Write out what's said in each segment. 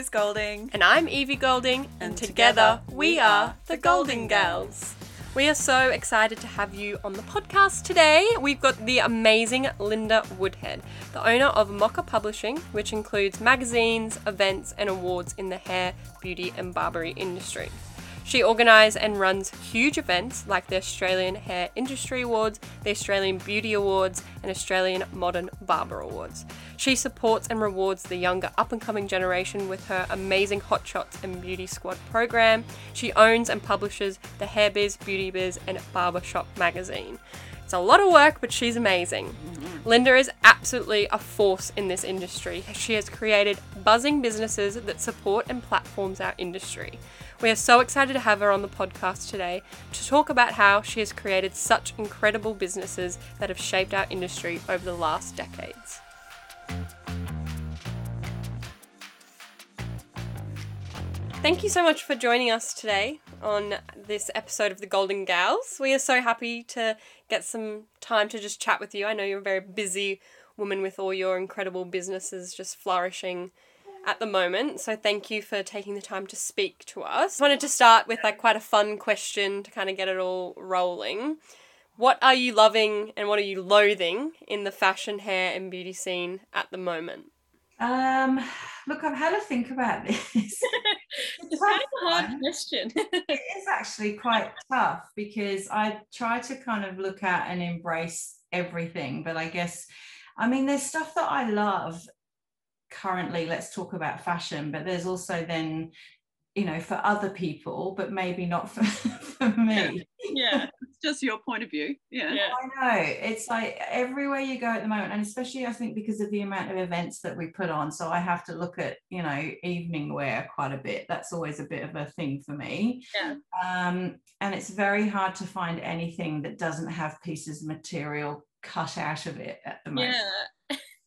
Liz Golding. And I'm Evie Golding, and, And together, together we are the Golden Girls. We are so excited to have you on the podcast today. We've got the amazing Linda Woodhead, the owner of Mocha Publishing, which includes magazines, events, and awards in the hair, beauty, and barbery industry. She organises and runs huge events like the Australian Hair Industry Awards, the Australian Beauty Awards, and Australian Modern Barber Awards. She supports and rewards the younger up and coming generation with her amazing Hot Shots and Beauty Squad program. She owns and publishes the Hair Biz, Beauty Biz, and Barbershop magazine. It's a lot of work, but she's amazing. Mm-hmm. Linda is absolutely a force in this industry. She has created buzzing businesses that support and platforms our industry. We are so excited to have her on the podcast today to talk about how she has created such incredible businesses that have shaped our industry over the last decades. Thank you so much for joining us today on this episode of the Golding Gals. We are so happy to get some time to just chat with you. I know you're a very busy woman with all your incredible businesses just flourishing at the moment. So thank you for taking the time to speak to us. I wanted to start with like quite a fun question to kind of get it all rolling. What are you loving and what are you loathing in the fashion, hair, and beauty scene at the moment? Um, look, I've had to think about this. It's It's kind of a hard one. question. It is actually quite tough because I try to kind of look at and embrace everything, but I guess, I mean, there's stuff that I love currently. Let's talk about fashion, but there's also then, you know, for other people, but maybe not for, for me. yeah, it's just your point of view. Yeah. I know it's like everywhere you go at the moment, and especially I think because of the amount of events that we put on. So I have to look at you know evening wear quite a bit. That's always a bit of a thing for me. Yeah. Um, and it's very hard to find anything that doesn't have pieces of material cut out of it at the moment. Yeah.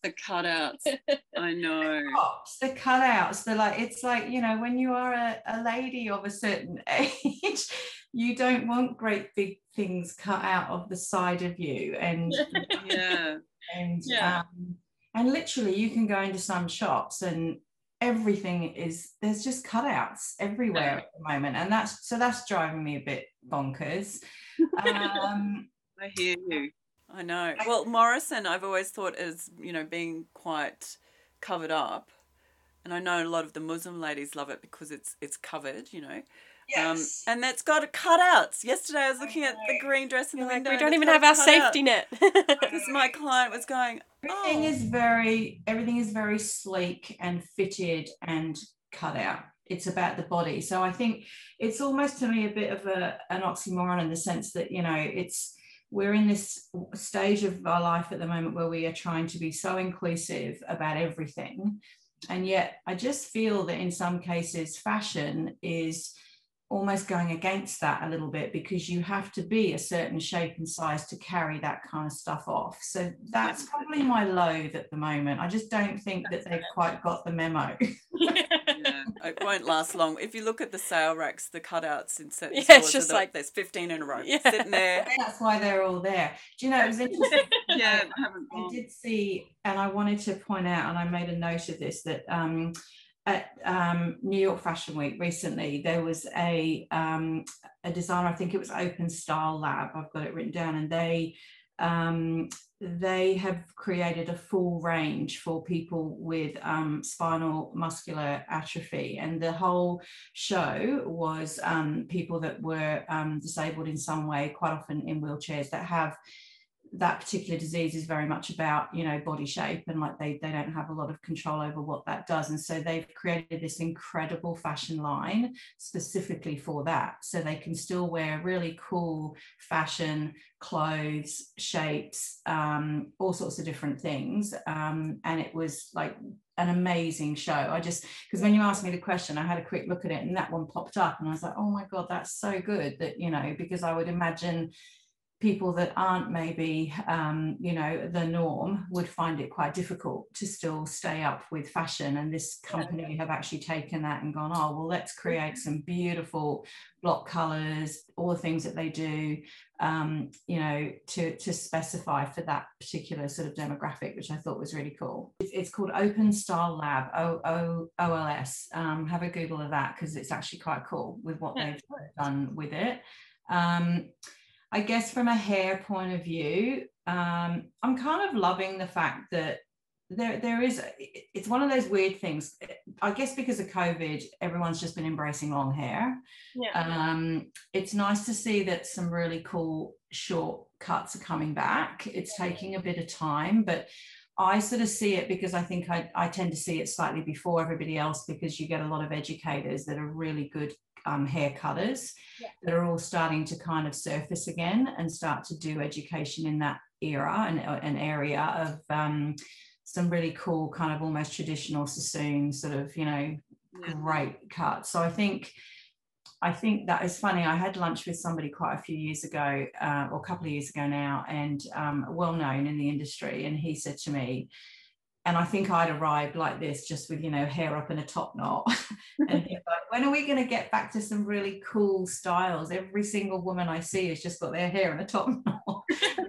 The cutouts. I know. Tops, the cutouts, they're like it's like you know when you are a, a lady of a certain age, you don't want great big things cut out of the side of you, and Yeah. and Yeah. um, and literally you can go into some shops and everything is there's just cutouts everywhere at the moment and that's so that's driving me a bit bonkers um I hear you. I know. Well, Morrison, I've always thought is you know being quite covered up, and I know a lot of the Muslim ladies love it because it's it's covered, you know. Um, and that's got cutouts. Yesterday, I was looking at the green dress in the You're like, window. we don't even have our cutout. safety net. Because my client was going, everything oh, is very everything is very sleek and fitted and cut out it's about the body so i think it's almost to me a bit of a, an oxymoron in the sense that you know it's we're in this stage of our life at the moment where we are trying to be so inclusive about everything and yet i just feel that in some cases fashion is almost going against that a little bit because you have to be a certain shape and size to carry that kind of stuff off. So that's probably my loathe at the moment. I just don't think that they've quite got the memo. yeah, it won't last long. If you look at the sale racks, the cutouts in certain Yeah, stores, it's just are the- like- there's 15 in a row Yeah. sitting there. that's why they're all there. Do you know, it was interesting. Yeah, I haven't I did see, and I wanted to point out, and I made a note of this that um, at um, New York Fashion Week recently, there was a um, a designer. I think it was Open Style Lab. I've got it written down, and they um, they have created a full range for people with um, spinal muscular atrophy, and the whole show was um, people that were um, disabled in some way, quite often in wheelchairs, that have that particular disease is very much about you know body shape and like they they don't have a lot of control over what that does. And so they've created this incredible fashion line specifically for that. So they can still wear really cool fashion clothes shapes um, all sorts of different things. Um, and it was like an amazing show. I just because when you asked me the question i had a quick look at it and that one popped up and i was like oh my god that's so good that you know because i would imagine people that aren't maybe um, you know the norm would find it quite difficult to still stay up with fashion and this company have actually taken that and gone oh well let's create some beautiful block colors all the things that they do um, you know to to specify for that particular sort of demographic which i thought was really cool. It's, it's called open style lab o o o l s. Um, have a google of that because it's actually quite cool with what they've done with it. Um, I guess from a hair point of view, um, I'm kind of loving the fact that there there is it's one of those weird things. I guess because of COVID, everyone's just been embracing long hair. Yeah. Um, it's nice to see that some really cool short cuts are coming back. It's taking a bit of time, but I sort of see it because I think I, I tend to see it slightly before everybody else because you get a lot of educators that are really good um, hair cutters Yeah. that are all starting to kind of surface again and start to do education in that era and an area of um, some really cool kind of almost traditional sassoon sort of you know Yeah. great cuts. So I think I think that is funny. I had lunch with somebody quite a few years ago, uh, or a couple of years ago now, and um, well known in the industry. And he said to me, and I think I'd arrived like this, just with you know hair up in a top knot. and he's like, when are we going to get back to some really cool styles? Every single woman I see has just got their hair in a top knot.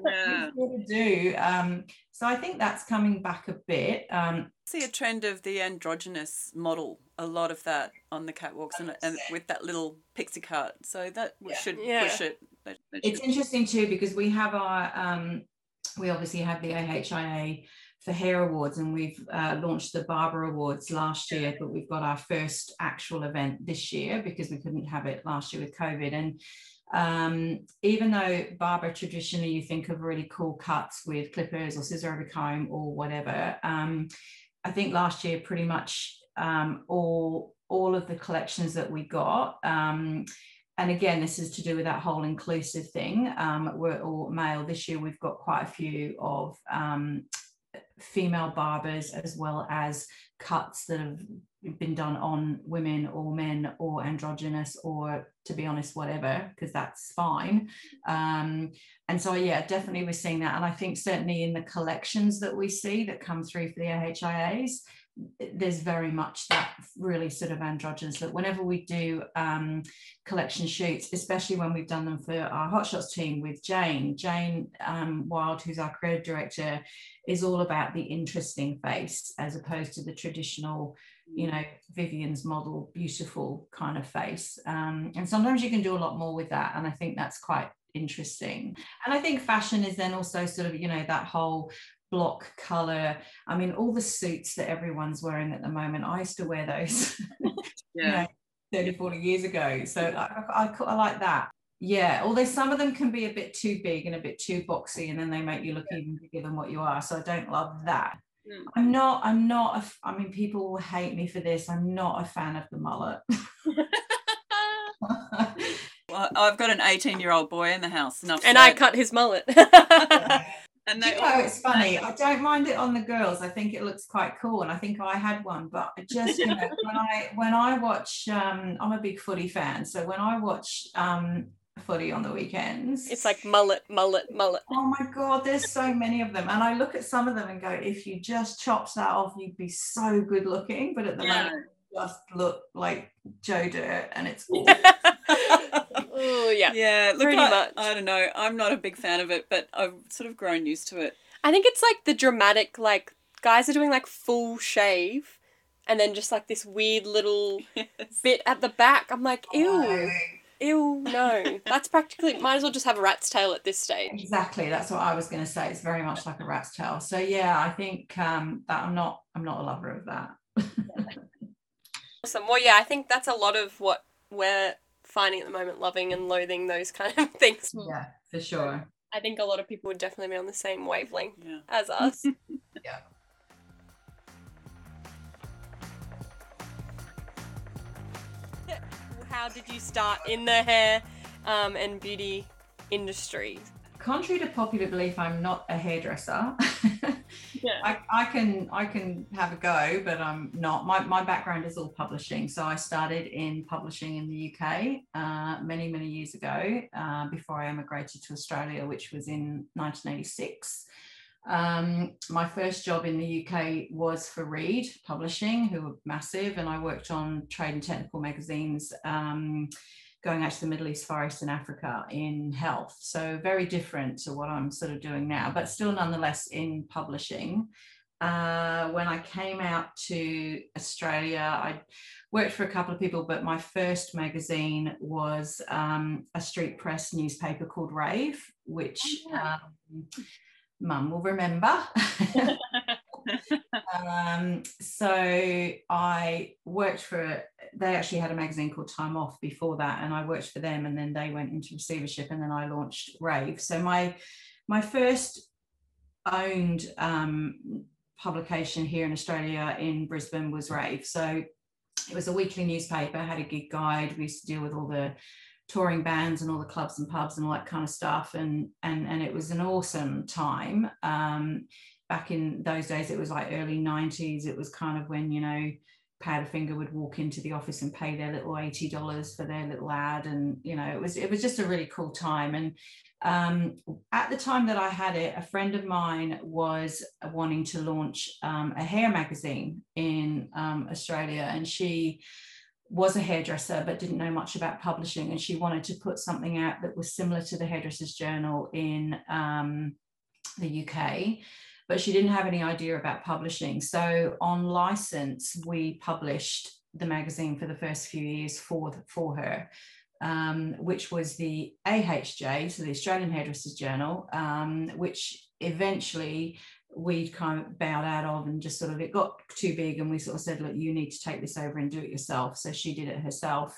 Yeah. We do. Um, so I think that's coming back a bit. Um, see a trend of the androgynous model a lot of that on the catwalks and, and with that little pixie cut so that Yeah. should Yeah. push it That- They it's should- interesting too because we have our um, we obviously have the AHIA for hair awards and we've uh, launched the Barber Awards last year, but we've got our first actual event this year because we couldn't have it last year with COVID. And um, even though barber traditionally you think of really cool cuts with clippers or scissor over comb or whatever, um, I think last year pretty much um, all all of the collections that we got. Um, and again, this is to do with that whole inclusive thing. Um, we're all male. This year, we've got quite a few of um, female barbers as well as cuts that have been done on women or men or androgynous or to be honest whatever because that's fine. Um, and so yeah definitely we're seeing that. And i think certainly in the collections that we see that come through for the ahias there's very much that really sort of androgynous look. Whenever we do um, collection shoots, especially when we've done them for our Hotshots team with Jane, Jane um, Wild, who's our creative director, is all about the interesting face as opposed to the traditional, you know, Vivien's model, beautiful kind of face. Um, and sometimes you can do a lot more with that. And I think that's quite interesting. And I think fashion is then also sort of, you know, that whole block color. I mean, all the suits that everyone's wearing at the moment, I used to wear those you yeah. know, 30, 40 years ago. So I, I, I, I like that. Yeah, although some of them can be a bit too big and a bit too boxy, and then they make you look even bigger than what you are. So I don't love that. Mm. I'm not, I'm not, a f- I mean, people will hate me for this. I'm not a fan of the mullet. well, i've got an 18 year old boy in the house enough and I cut his mullet. And they you know, it's funny. I don't mind it on the girls. I think it looks quite cool, and I think I had one. But I just you know, when I when I watch, um, I'm a big footy fan. So when I watch um, footy on the weekends, it's like mullet, mullet, mullet. oh my god, there's so many of them, and I look at some of them and go, if you just chopped that off, you'd be so good looking. But at the Yeah. moment, just look like Joe Dirt, and it's awful. Oh yeah. yeah look Pretty I, much. I don't know i'm not a big fan of it but i've sort of grown used to it I think it's like the dramatic, like guys are doing like full shave, and then just like this weird little bit at the back. I'm like, ew, Oh, ew, no. That's practically might as well just have a rat's tail at this stage. Exactly, that's what I was going to say. It's very much like a rat's tail. So yeah, I think um, that I'm not I'm not a lover of that. Awesome. Well, yeah, I think that's a lot of what we're finding at the moment, loving and loathing those kind of things. Yeah, for sure. I think a lot of people would definitely be on the same wavelength yeah as us. Yeah. How did you start in the hair um, and beauty industry? Contrary to popular belief, I'm not a hairdresser. Yeah. I, I can I can have a go, but I'm not. My, my background is all publishing. So I started in publishing in the UK uh, many, many years ago uh, before I emigrated to Australia, which was in 1986. Um, my first job in the UK was for Reed Publishing, who were massive, and I worked on trade and technical magazines. Um, going out to the Middle East, Far East, and Africa in health. So very different to what I'm sort of doing now, but still nonetheless in publishing. Uh, when I came out to Australia, I worked for a couple of people, but my first magazine was um, a street press newspaper called Rave, which Oh, um, Mum will remember. um, so I worked for, they actually had a magazine called Time Off before that, and I worked for them, and then they went into receivership, and then I launched Rave. So my my first owned um, publication here in Australia in Brisbane was Rave. So it was a weekly newspaper, had a gig guide. We used to deal with all the touring bands and all the clubs and pubs and all that kind of stuff, and and and it was an awesome time. Um, back in those days, it was like early 90s. It was kind of when, you know, Powderfinger would walk into the office and pay their little $80 for their little ad. And, you know, it was it was just a really cool time. And um, at the time that I had it, a friend of mine was wanting to launch um, a hair magazine in um, Australia. And she was a hairdresser but didn't know much about publishing and she wanted to put something out that was similar to the hairdressers journal in um, the uk but she didn't have any idea about publishing. So on license, we published the magazine for the first few years for, for her, um, which was the AHJ, so the Australian Hairdressers Journal, um, which eventually we kind of bowed out of and just sort of it got too big and we sort of said look you need to take this over and do it yourself so she did it herself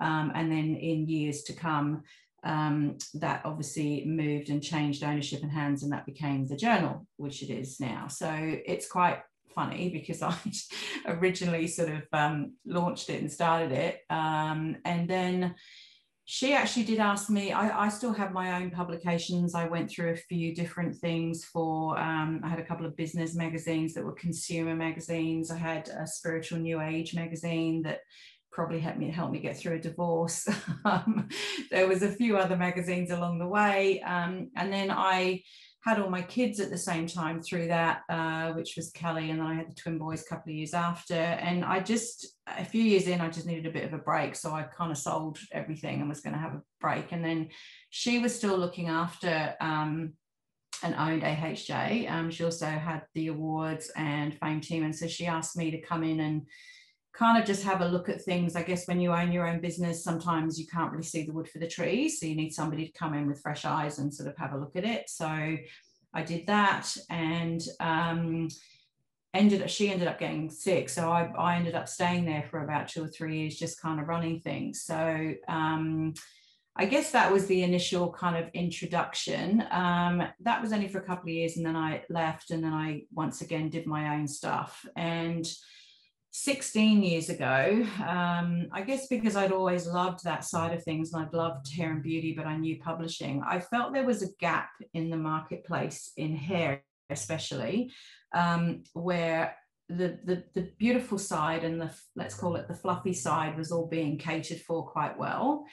um, and then in years to come um, that obviously moved and changed ownership and hands, and that became the journal, which it is now. So it's quite funny because I originally sort of um, launched it and started it, um, and then she actually did ask me. I, I, still have my own publications. I went through a few different things for. Um, I had a couple of business magazines that were consumer magazines. I had a spiritual new age magazine that probably helped me help me get through a divorce. um, there was a few other magazines along the way, um, and then I had all my kids at the same time through that, uh, which was Kelly, and then I had the twin boys a couple of years after. And I just a few years in, I just needed a bit of a break, so I kind of sold everything and was going to have a break. And then she was still looking after. Um, and owned AHJ. Um, she also had the awards and fame team, and so she asked me to come in and kind of just have a look at things. I guess when you own your own business, sometimes you can't really see the wood for the trees. So you need somebody to come in with fresh eyes and sort of have a look at it. So I did that and um, ended up, she ended up getting sick. So I, I ended up staying there for about two or three years, just kind of running things. So um, I guess that was the initial kind of introduction. Um, that was only for a couple of years and then I left and then I once again did my own stuff. And 16 years ago, um, I guess because I'd always loved that side of things and I'd loved hair and beauty, but I knew publishing, I felt there was a gap in the marketplace in hair, especially, um, where the, the, the beautiful side and the, let's call it the fluffy side, was all being catered for quite well.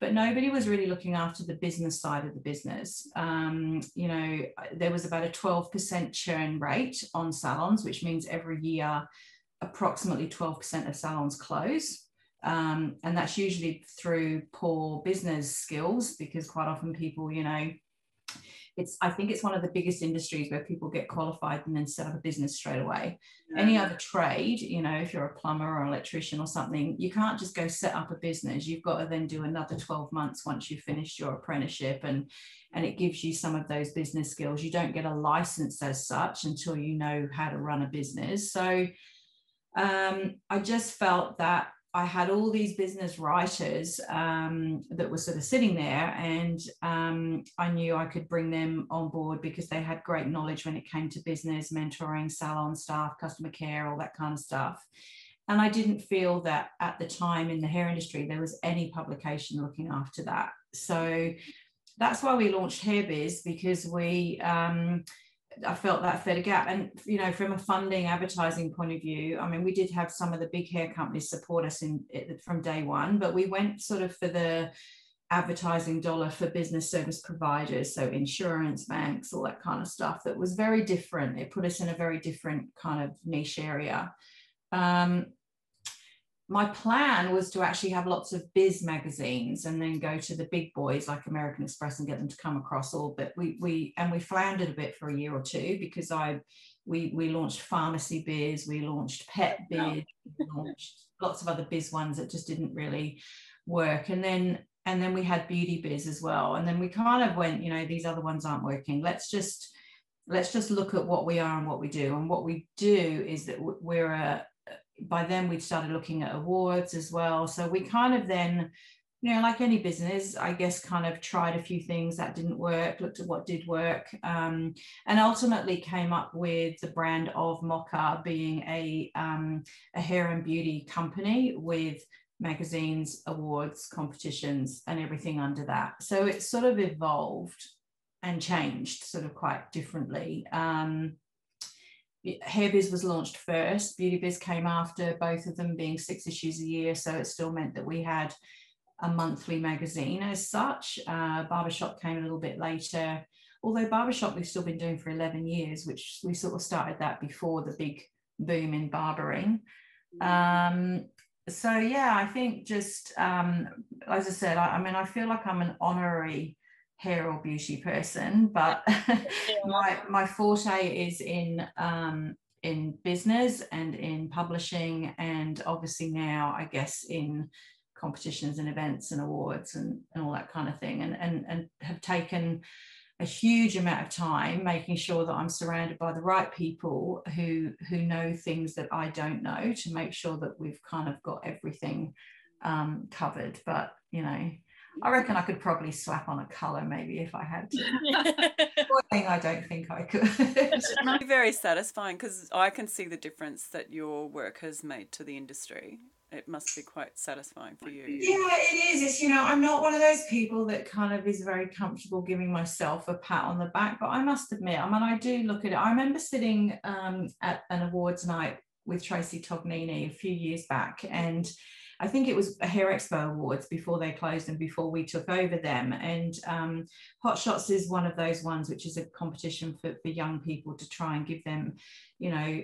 But nobody was really looking after the business side of the business. Um, you know, there was about a 12% churn rate on salons, which means every year approximately 12% of salons close. Um, and that's usually through poor business skills because quite often people, you know, it's I think it's one of the biggest industries where people get qualified and then set up a business straight away. Yeah. Any other trade, you know, if you're a plumber or an electrician or something, you can't just go set up a business. You've got to then do another 12 months once you've finished your apprenticeship and and it gives you some of those business skills. You don't get a license as such until you know how to run a business. So um, I just felt that I had all these business writers um, that were sort of sitting there, and um, I knew I could bring them on board because they had great knowledge when it came to business, mentoring, salon staff, customer care, all that kind of stuff. And I didn't feel that at the time in the hair industry there was any publication looking after that. So that's why we launched Hairbiz because we um, I felt that fed a gap. And, you know, from a funding advertising point of view, I mean, we did have some of the big hair companies support us in from day one, but we went sort of for the advertising dollar for business service providers, so insurance, banks, all that kind of stuff that was very different. It put us in a very different kind of niche area. Um, my plan was to actually have lots of biz magazines and then go to the big boys like American Express and get them to come across all. But we we and we floundered a bit for a year or two because I we we launched pharmacy biz, we launched pet biz, we launched lots of other biz ones that just didn't really work. And then and then we had beauty biz as well. And then we kind of went, you know, these other ones aren't working. Let's just let's just look at what we are and what we do. And what we do is that we're a by then we'd started looking at awards as well. So we kind of then, you know, like any business, I guess, kind of tried a few things that didn't work, looked at what did work, um, and ultimately came up with the brand of Mocha being a, um, a hair and beauty company with magazines, awards, competitions, and everything under that. So it sort of evolved and changed sort of quite differently. Um, Hair Biz was launched first, Beauty Biz came after, both of them being six issues a year. So it still meant that we had a monthly magazine as such. Uh, Barbershop came a little bit later, although Barbershop we've still been doing for 11 years, which we sort of started that before the big boom in barbering. Mm-hmm. Um, so yeah, I think just um, as I said, I, I mean, I feel like I'm an honorary hair or beauty person, but my my forte is in um, in business and in publishing, and obviously now I guess in competitions and events and awards and, and all that kind of thing, and and and have taken a huge amount of time making sure that I'm surrounded by the right people who who know things that I don't know to make sure that we've kind of got everything um, covered. But you know, I reckon I could probably slap on a colour maybe if I had to. thing I don't think I could. it must be very satisfying because I can see the difference that your work has made to the industry. It must be quite satisfying for you. Yeah, it is. It's, you know, I'm not one of those people that kind of is very comfortable giving myself a pat on the back, but I must admit, I mean, I do look at it. I remember sitting um, at an awards night with Tracy Tognini a few years back and I think it was Hair Expo Awards before they closed and before we took over them. And um, Hot Shots is one of those ones which is a competition for, for young people to try and give them, you know,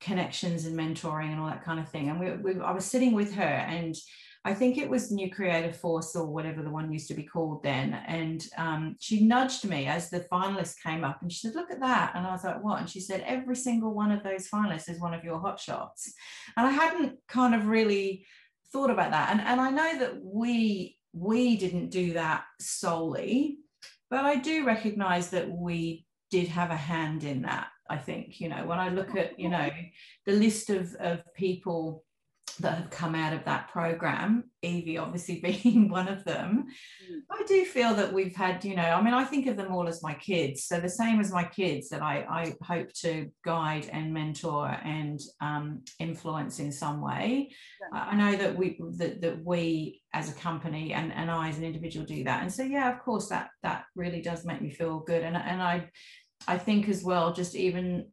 connections and mentoring and all that kind of thing. And we, we I was sitting with her and I think it was New Creative Force or whatever the one used to be called then. And um, she nudged me as the finalists came up and she said, Look at that. And I was like, What? And she said, Every single one of those finalists is one of your hot shots. And I hadn't kind of really thought about that. And, and I know that we we didn't do that solely, but I do recognize that we did have a hand in that. I think, you know, when I look at, you know, the list of, of people that have come out of that program, Evie obviously being one of them. Mm. I do feel that we've had, you know, I mean, I think of them all as my kids. So the same as my kids that I, I hope to guide and mentor and um, influence in some way. Yeah. I know that we that, that we as a company and, and I as an individual do that. And so yeah, of course that that really does make me feel good. And and I I think as well, just even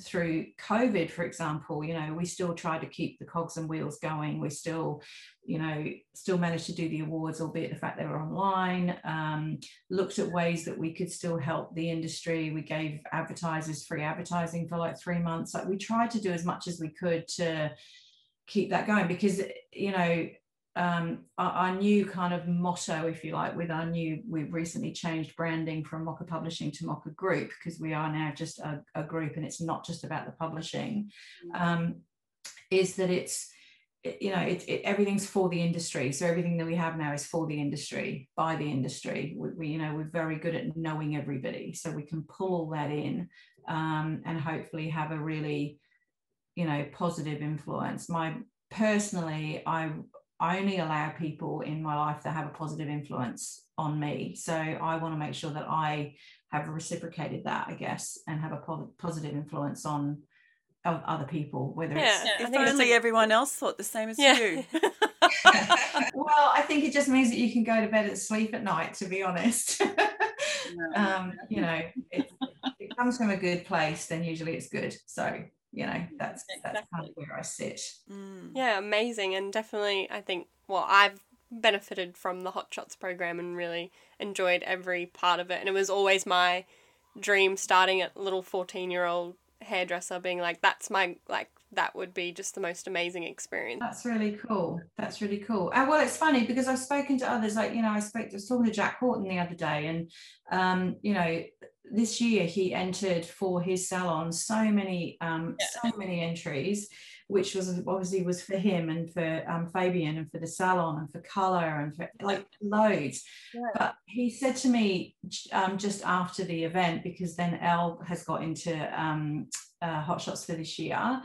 through COVID, for example, you know, we still try to keep the cogs and wheels going. We still, you know, still managed to do the awards, albeit the fact they were online. Um, looked at ways that we could still help the industry. We gave advertisers free advertising for like three months. Like we tried to do as much as we could to keep that going because, you know, um, our, our, new kind of motto, if you like, with our new, we've recently changed branding from Mocha Publishing to Mocha Group because we are now just a, a, group and it's not just about the publishing, mm. um, is that it's, you know, it, it, everything's for the industry. So everything that we have now is for the industry, by the industry. We, we you know, we're very good at knowing everybody. So we can pull all that in um, and hopefully have a really, you know, positive influence. My personally, I I only allow people in my life that have a positive influence on me. So I want to make sure that I have reciprocated that, I guess, and have a po- positive influence on other people. Whether yeah, it's if only everyone else thought the same as yeah. you. well, I think it just means that you can go to bed and sleep at night. To be honest, um, you know, it, it comes from a good place, then usually it's good. So you know that's that's kind of where I sit. Mm. Yeah, amazing. And definitely, I think, well, I've benefited from the Hot Shots program and really enjoyed every part of it. And it was always my dream starting at little 14 year old hairdresser being like, that's my, like, that would be just the most amazing experience. That's really cool. That's really cool. And well, it's funny because I've spoken to others, like, you know, I spoke, I was talking to Jack Horton the other day, and, um, you know, this year he entered for his salon so many, um, so many entries, which was obviously was for him and for um, Fabian and for the salon and for color and for like loads. Yeah. But he said to me um, just after the event, because then Elle has got into um, uh, Hot Shots for this year,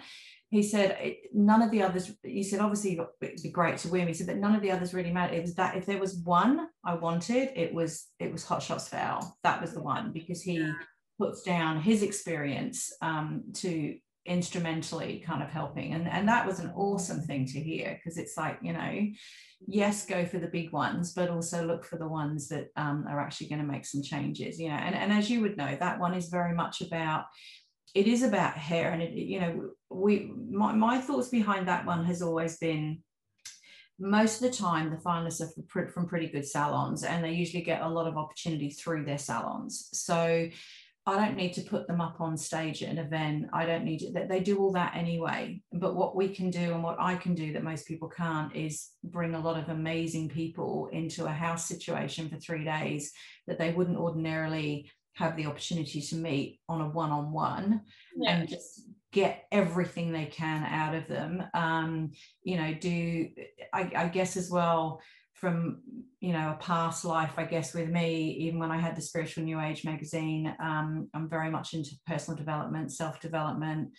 he said none of the others he said obviously it'd be great to win. He said but none of the others really mattered. It was that if there was one i wanted it was it was hot shots for al. That was the one because he Yeah. puts down his experience um, to instrumentally kind of helping. And and that was an awesome thing to hear because it's like you know yes go for the big ones but also look for the ones that um, are actually going to make some changes you know? And, and as you would know that one is very much about it is about hair and it you know we my, my thoughts behind that one has always been most of the time the finalists are from, pre- from pretty good salons and they usually get a lot of opportunity through their salons. So i don't need to put them up on stage at an event. I don't need to, they do all that anyway. But what we can do and what i can do that most people can't is bring a lot of amazing people into a house situation for three days that they wouldn't ordinarily have the opportunity to meet on a one-on-one Yeah. and just get everything they can out of them um you know do I, I guess as well from you know a past life i guess with me even when i had the spiritual new age magazine um i'm very much into personal development self-development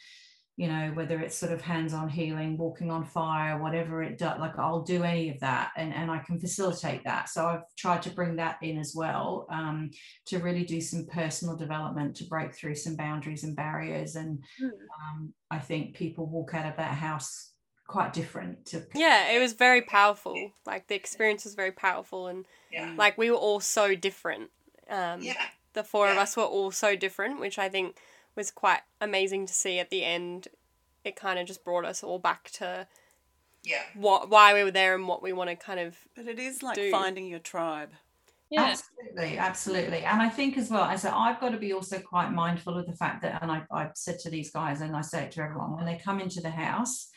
you know whether it's sort of hands-on healing walking on fire whatever it does like i'll do any of that and, and i can facilitate that so i've tried to bring that in as well um, to really do some personal development to break through some boundaries and barriers and Hmm. um, i think people walk out of that house quite different to Yeah, it was very powerful. Like, the experience was very powerful. And, Yeah. like, we were all so different. Um, Yeah. the four of us were all so different, which I think was quite amazing to see at the end. It kind of just brought us all back to Yeah. what why we were there and what we want to kind of But it is like Do. finding your tribe. Absolutely, absolutely. And I think as well, I said, I've got to be also quite mindful of the fact that, and I, I've said to these guys, and I say it to everyone, when they come into the house,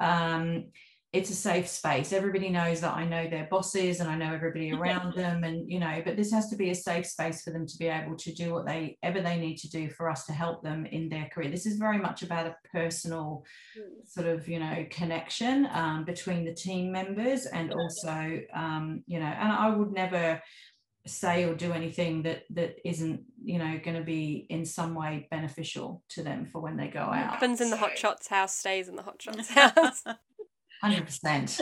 um, it's a safe space. Everybody knows that I know their bosses and I know everybody around them, and you know, but this has to be a safe space for them to be able to do what they ever they need to do for us to help them in their career. This is very much about a personal sort of you know connection um, between the team members and also um, you know, and I would never say or do anything that that isn't you know going to be in some way beneficial to them for when they go out happens in the hot shots house stays in the hot shots house. 100%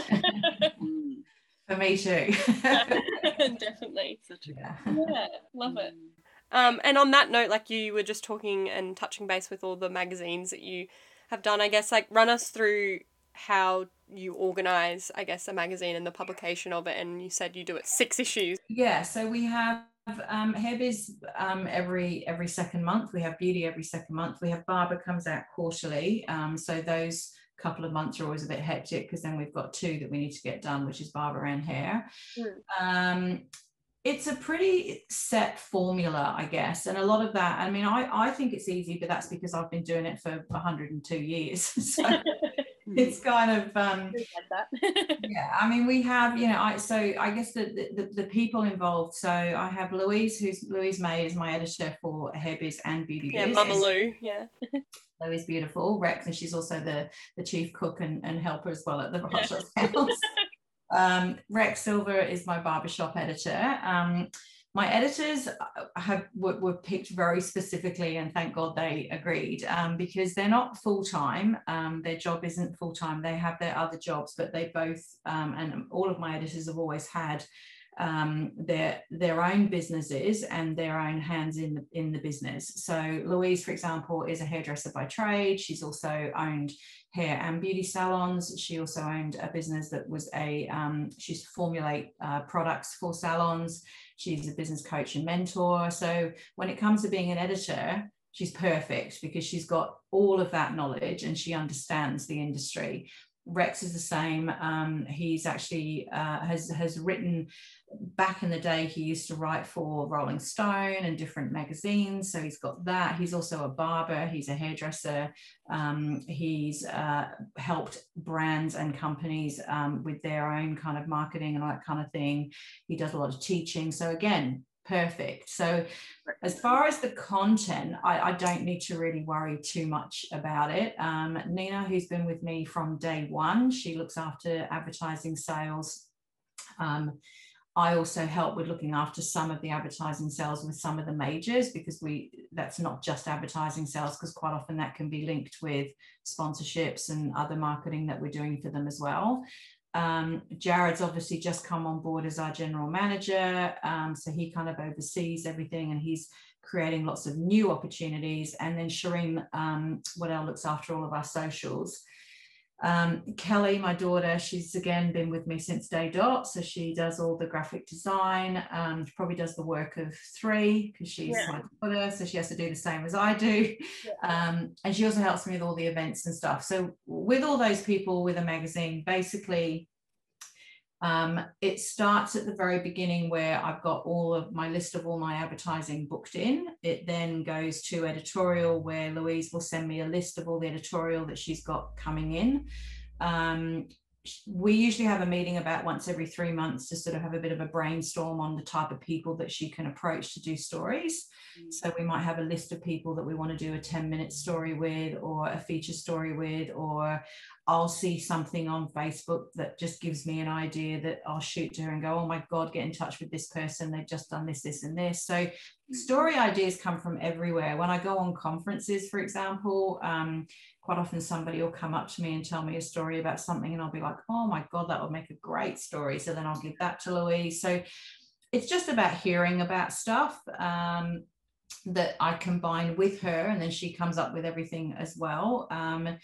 Mm, for me too Definitely. such a yeah. Yeah, love it. Mm. Um, and on that note, like you were just talking and touching base with all the magazines that you have done, I guess, like run us through how you organize, I guess, a magazine and the publication of it. And you said you do it six issues. yeah so we have um hairbiz um every every second month we have beauty every second month we have barber comes out quarterly um so those couple of months are always a bit hectic because then we've got two that we need to get done which is barber and hair um it's a pretty set formula i guess and a lot of that i mean i i think it's easy but that's because i've been doing it for 102 years. So it's kind of um yeah i mean we have you know i so i guess the, the the people involved so i have louise who's louise may is my editor for hairbiz and beauty yeah, biz Mama Lou. Yeah. louise beautiful rex and she's also the the chief cook and, and helper as well at the hot shots house um rex silver is my barbershop editor um my editors uh, have were, were picked very specifically and thank god they agreed um, because they're not full-time um, their job isn't full-time. They have their other jobs but they both um, and all of my editors have always had um, their their own businesses and their own hands in the in the business so louise for example is a hairdresser by trade she's also owned hair and beauty salons. She also owned a business that was a, um, she used to formulate uh, products for salons. She's a business coach and mentor. So when it comes to being an editor, she's perfect because she's got all of that knowledge and she understands the industry Rex is the same. Um, he's actually uh, has has written back in the day. He used to write for Rolling Stone and different magazines, so he's got that. He's also a barber. He's a hairdresser. Um, he's uh, helped brands and companies um, with their own kind of marketing and all that kind of thing. He does a lot of teaching. So again, perfect. So, as far as the content, I, I, don't need to really worry too much about it. Um, Nina, who's been with me from day one, she looks after advertising sales. Um, I also help with looking after some of the advertising sales with some of the majors because we that's not just advertising sales because quite often that can be linked with sponsorships and other marketing that we're doing for them as well. Um, Jared's obviously just come on board as our general manager. Um, so he kind of oversees everything and he's creating lots of new opportunities. And then Shireen um, Waddell looks after all of our socials. Um, Kelly, my daughter, she's again been with me since day dot. So she does all the graphic design. Um, she probably does the work of three because she's yeah. my daughter. So she has to do the same as I do. Yeah. Um, and she also helps me with all the events and stuff. So with all those people with a magazine, basically um, it starts at the very beginning where I've got all of my list of all my advertising booked in. It then goes to editorial where Louise will send me a list of all the editorial that she's got coming in. Um, we usually have a meeting about once every three months to sort of have a bit of a brainstorm on the type of people that she can approach to do stories. Mm. So we might have a list of people that we want to do a 10 minute story with, or a feature story with, or I'll see something on Facebook that just gives me an idea that I'll shoot to her and go, oh my God, get in touch with this person. They've just done this, this, and this. So mm. story ideas come from everywhere. When I go on conferences, for example, um, quite often somebody will come up to me and tell me a story about something and I'll be like, oh my God, that would make a great story. So then I'll give that to Louise. So it's just about hearing about stuff um, that I combine with her and then she comes up with everything as well. Um,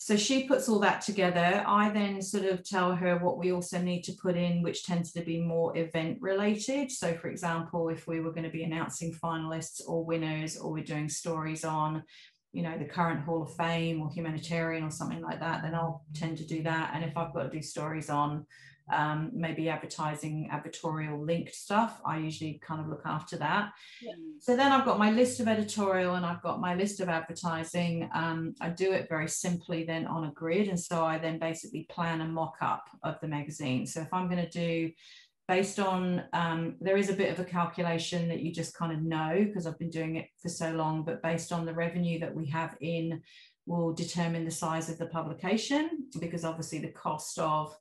so she puts all that together. I then sort of tell her what we also need to put in, which tends to be more event related. So, for example, if we were going to be announcing finalists or winners, or we're doing stories on you know the current hall of fame or humanitarian or something like that then i'll tend to do that and if i've got to do stories on um, maybe advertising advertorial linked stuff. I usually kind of look after that. Yeah. so then i've got my list of editorial and i've got my list of advertising. Um, i do it very simply then on a grid. And so i then basically plan a mock-up of the magazine. So if i'm going to do based on um, there is a bit of a calculation that you just kind of know because I've been doing it for so long, but based on the revenue that we have in will determine the size of the publication because obviously the cost of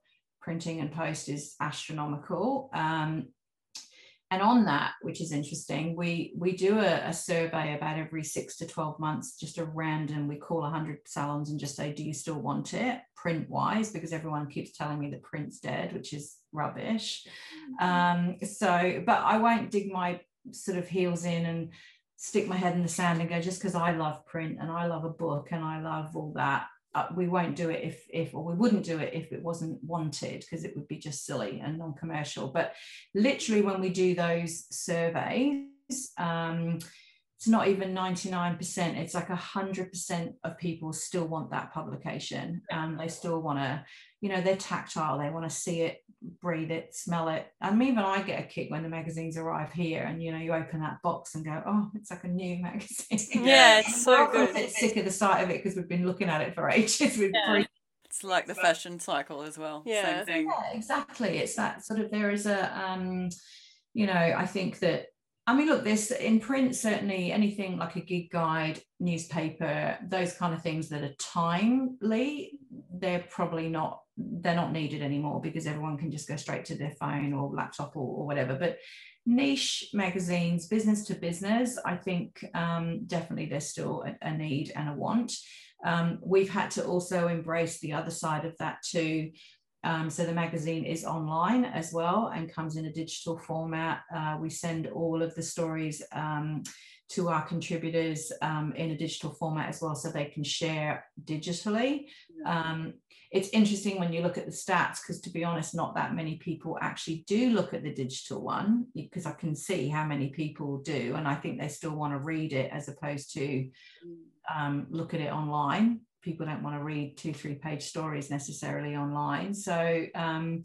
printing and post is astronomical. Um, and on that, which is interesting, we we do a, a, survey about every six to 12 months, just a random, we call 100 salons and just say, do you still want it print wise? Because everyone keeps telling me that print's dead, which is rubbish. Um, so, but I won't dig my sort of heels in and stick my head in the sand and go, just because I love print and I love a book and I love all that, uh, we won't do it if if or we wouldn't do it if it wasn't wanted because it would be just silly and non-commercial. But literally when we do those surveys um, it's not even 99% it's like 100% of people still want that publication. And they still want to you know they're tactile they want to see it breathe it smell it and even i get a kick when the magazines arrive here and you know you open that box and go oh it's like a new magazine yeah it's so good a sick of the sight of it because we've been looking at it for ages with yeah. it's like the fashion cycle as well yeah. Same thing. yeah exactly it's that sort of there is a um you know i think that I mean, look, this in print, certainly anything like a gig guide, newspaper, those kind of things that are timely, they're probably not, they're not needed anymore because everyone can just go straight to their phone or laptop or, or whatever. But niche magazines, business to business, I think um, definitely there's still a, a, need and a want. Um, we've had to also embrace the other side of that too, um, so the magazine is online as well and comes in a digital format. Uh, we send all of the stories um, to our contributors um, in a digital format as well so they can share digitally. Um, it's interesting when you look at the stats because to be honest not that many people actually do look at the digital one because i can see how many people do and i think they still want to read it as opposed to um, look at it online. People don't want to read two three page stories necessarily online. So um,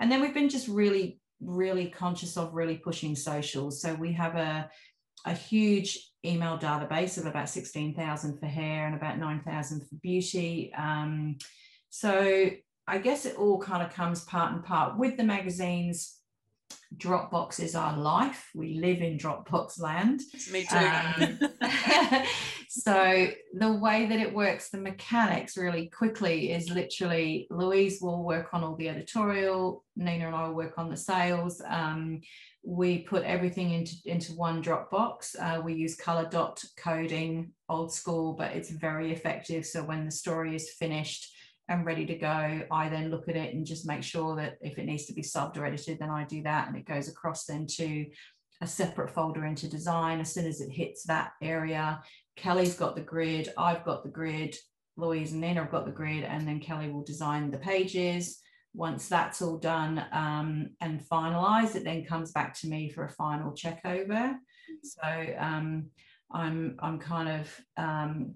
and then we've been just really really conscious of really pushing socials. So we have a a huge email database of about 16,000 for hair and about 9,000 for beauty. Um, so I guess it all kind of comes part and part with the magazines. Dropbox is our life. We live in Dropbox land. Me too. Um, so the way that it works, the mechanics really quickly is literally Louise will work on all the editorial, Nina and I will work on the sales. Um, we put everything into, into one Dropbox. Uh, we use color dot coding, old school, but it's very effective. So when the story is finished, and ready to go, I then look at it and just make sure that if it needs to be subbed or edited, then I do that. And it goes across then to a separate folder into design. As soon as it hits that area, Kelly's got the grid, I've got the grid, Louise and Nina have got the grid, and then Kelly will design the pages. Once that's all done um, and finalized, it then comes back to me for a final check over. So um, I'm I'm kind of um,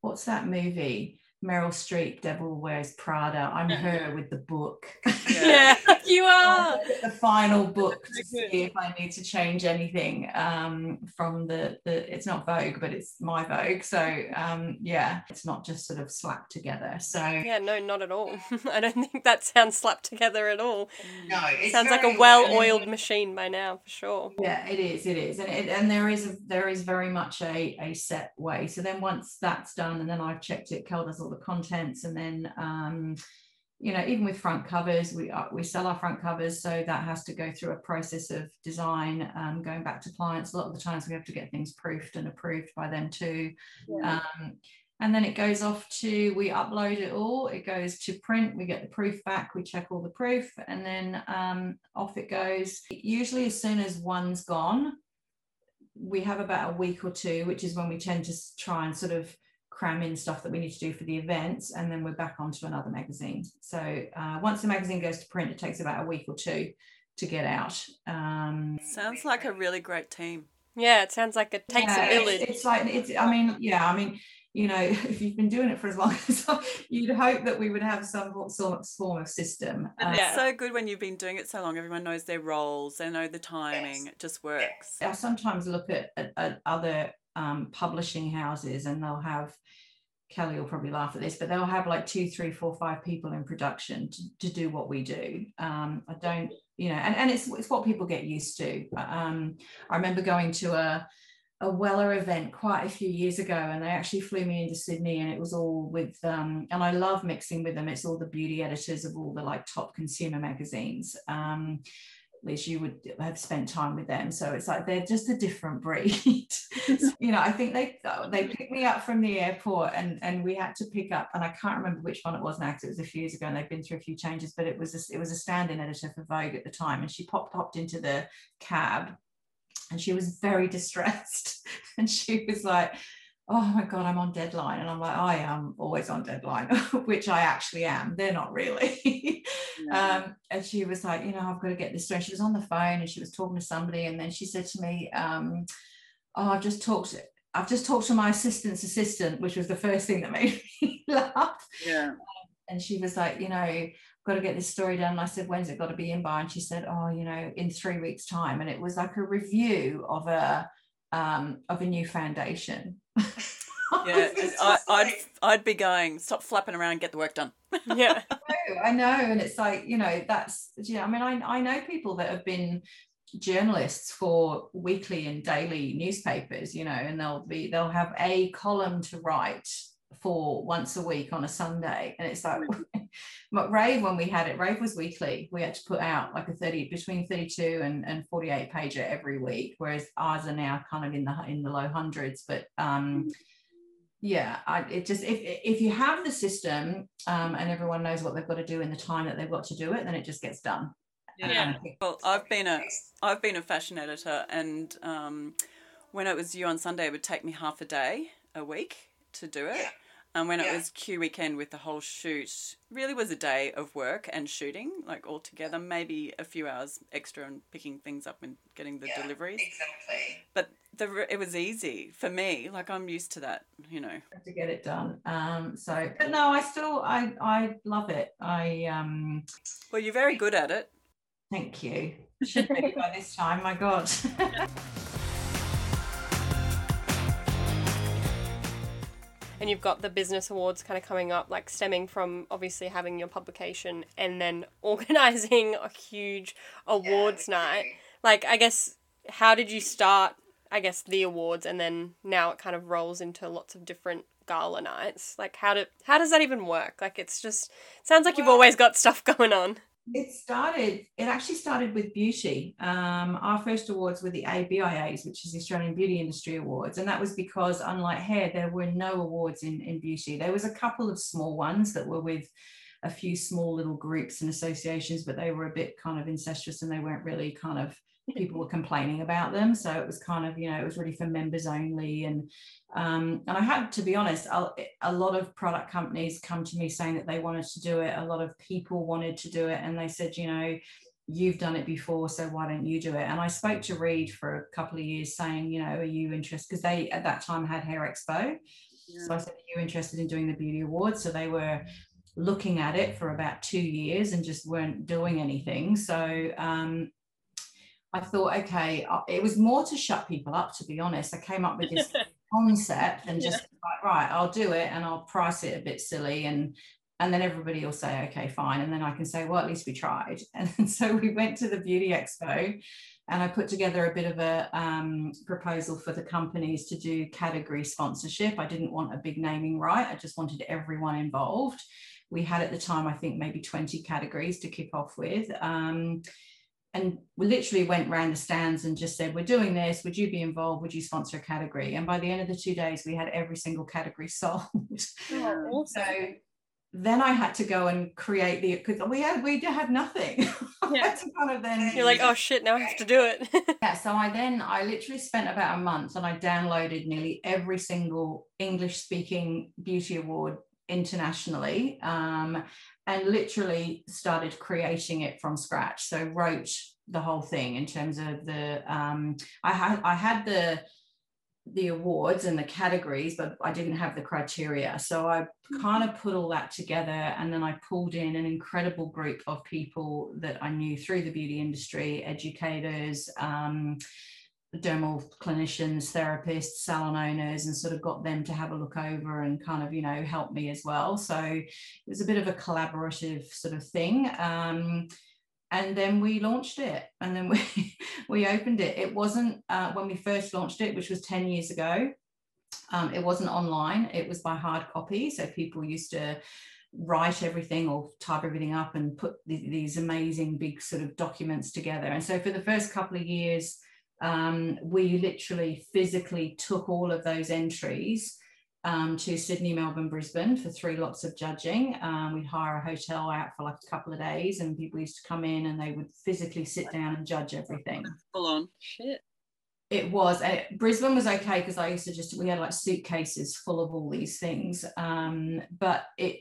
what's that movie? Meryl Streep, Devil Wears Prada. I'm her with the book. Yeah, you are. the final book to see if I need to change anything um, from the, the, it's not Vogue, but it's my Vogue. So um, yeah, it's not just sort of slapped together. So Yeah, no, not at all. I don't think that sounds slapped together at all. no, it Sounds like a well-oiled machine by now, for sure. Yeah, it is. It is, and it, and there is a, there is very much a a set way. So then once that's done, and then I've checked it, Kel does all the contents, and then um, you know even with front covers, we are, we sell our front covers, so that has to go through a process of design, um, going back to clients. A lot of the times we have to get things proofed and approved by them too. Um, and then it goes off to we upload it all. It goes to print. We get the proof back. We check all the proof. And then um, off it goes. Usually as soon as one's gone we have about a week or two which is when we tend to try and sort of cram in stuff that we need to do for the events and then we're back onto another magazine so uh, once the magazine goes to print it takes about a week or two to get out um, Sounds like a really great team. Yeah, it sounds like it takes yeah, a it's- village. It's, like it's. I mean, yeah. I mean, you know, if you've been doing it for as long as you'd hope that we would have some sort of form of system. And Um, it's so good when you've been doing it so long. Everyone knows their roles. They know the timing. It just works. I sometimes look at, at, at other um, publishing houses, and they'll have. Kelly will probably laugh at this, but they'll have like two, three, four, five people in production to, to do what we do. Um, I don't, you know, and, and it's it's what people get used to. Um, I remember going to a a Wella event quite a few years ago, and they actually flew me into Sydney, and it was all with, um, and I love mixing with them. It's all the beauty editors of all the like top consumer magazines. Um, at least you would have spent time with them, so it's like they're just a different breed. you know, I think they they picked me up from the airport, and and we had to pick up, and I can't remember which one it was now because it was a few years ago, and they've been through a few changes, but it was a, it was a stand-in editor for Vogue at the time, and she popped popped into the cab and she was very distressed and she was like oh my god i'm on deadline and i'm like i am always on deadline which i actually am they're not really um, and she was like you know i've got to get this done she was on the phone and she was talking to somebody and then she said to me um, oh i've just talked i've just talked to my assistant's assistant which was the first thing that made me laugh Yeah. and she was like, you know, got to get this story done. And I said, when's it got to be in by? And she said, oh, you know, in three weeks' time. And it was like a review of a um, of a new foundation. Yeah, was and just I, I'd like, I'd be going. Stop flapping around. Get the work done. yeah. I know, and it's like you know, that's yeah. I mean, I I know people that have been journalists for weekly and daily newspapers, you know, and they'll be they'll have a column to write for once a week on a Sunday, and it's like. But Rave, when we had it, Rave was weekly. We had to put out like a 30 between 32 and, and 48 pager every week, whereas ours are now kind of in the in the low hundreds. But um, yeah, I, it just if if you have the system um, and everyone knows what they've got to do in the time that they've got to do it, then it just gets done. Yeah. Well, I've been a I've been a fashion editor, and um, when it was you on Sunday, it would take me half a day a week to do it. And when it was Q weekend with the whole shoot, really was a day of work and shooting, like all together, maybe a few hours extra and picking things up and getting the deliveries. exactly. But the it was easy for me. Like I'm used to that, you know. to get it done. Um, so, but no, I still, I, I love it. I, um, Well, you're very good at it. thank you. Should be by this time. My God. And you've got the business awards kind of coming up, like stemming from obviously having your publication and then organizing a huge awards night. Like, I guess, how did you start, I guess, the awards and then now it kind of rolls into lots of different gala nights? Like, how, do, how does that even work? Like, it's just, sounds like you've always got stuff going on. It started it actually started with beauty um, our first awards were the ABIAs which is the Australian Beauty Industry Awards and that was because unlike hair there were no awards in, in beauty. There was a couple of small ones that were with a few small little groups and associations but they were a bit kind of incestuous and they weren't really kind of people were complaining about them. So it was kind of you know it was really for members only. And um, and I had to be honest a, a lot of product companies come to me saying that they wanted to do it. A lot of people wanted to do it. And they said you know you've done it before so why don't you do it? And I spoke to Reed for a couple of years saying you know are you interested because they at that time had Hair Expo. So I said are you interested in doing the beauty awards? So they were looking at it for about two years and just weren't doing anything. So um, I thought, okay, it was more to shut people up, to be honest. I came up with this concept and just like, right, I'll do it and I'll price it a bit silly and and then everybody will say, okay, fine. And then I can say, well, at least we tried. And so we went to the beauty expo and I put together a bit of a um, proposal for the companies to do category sponsorship. I didn't want a big naming right. I just wanted everyone involved. We had at the time, I think, maybe 20 categories to kick off with. Um, and we literally went round the stands and just said, We're doing this. Would you be involved? Would you sponsor a category? And by the end of the two days, we had every single category sold. Oh, so then I had to go and create the because we had we had nothing. Yeah. kind of then You're like, oh shit, now I have to do it. yeah, so I then I literally spent about a month and I downloaded nearly every single English speaking beauty award internationally um, and literally started creating it from scratch. So wrote the whole thing in terms of the um, I had I had the the awards and the categories, but I didn't have the criteria. So I kind of put all that together and then I pulled in an incredible group of people that I knew through the beauty industry, educators, um, dermal clinicians, therapists, salon owners, and sort of got them to have a look over and kind of, you know, help me as well. So it was a bit of a collaborative sort of thing. Um, and then we launched it and then we we opened it it wasn't uh, when we first launched it which was 10 years ago um, it wasn't online it was by hard copy so people used to write everything or type everything up and put th- these amazing big sort of documents together and so for the first couple of years um, we literally physically took all of those entries um, to Sydney, Melbourne, Brisbane for three lots of judging. Um, we'd hire a hotel out for like a couple of days, and people used to come in and they would physically sit down and judge everything. Full on. shit. It was uh, Brisbane was okay because I used to just we had like suitcases full of all these things. Um, but it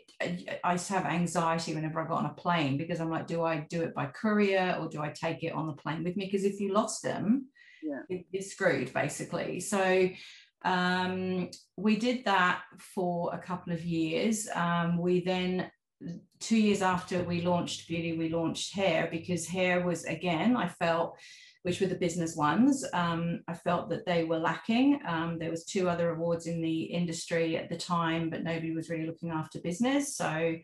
I used to have anxiety whenever I got on a plane because I'm like, do I do it by courier or do I take it on the plane with me? Because if you lost them, Yeah. you're screwed basically. So um, we did that for a couple of years. Um, we then two years after we launched beauty, we launched hair because hair was again, I felt which were the business ones. Um, I felt that they were lacking. Um, there was two other awards in the industry at the time, but nobody was really looking after business. So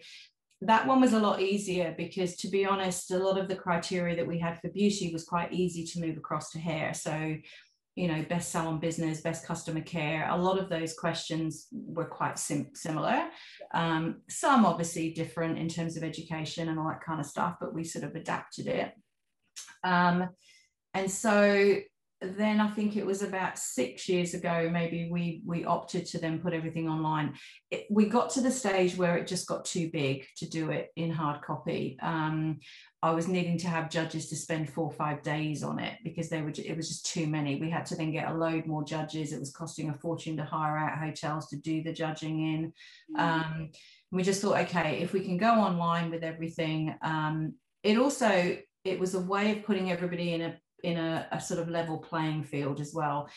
that one was a lot easier because, to be honest, a lot of the criteria that we had for beauty was quite easy to move across to hair. So, you know, best salon business, best customer care, a lot of those questions were quite sim- similar. Um, some obviously different in terms of education and all that kind of stuff, but we sort of adapted it. Um, and so then I think it was about six years ago, maybe we we opted to then put everything online. It, we got to the stage where it just got too big to do it in hard copy. Um, I was needing to have judges to spend four or five days on it because they were it was just too many. We had to then get a load more judges. It was costing a fortune to hire out hotels to do the judging in. Mm. Um, we just thought, okay, if we can go online with everything, um, it also it was a way of putting everybody in a in a, a sort of level playing field as well.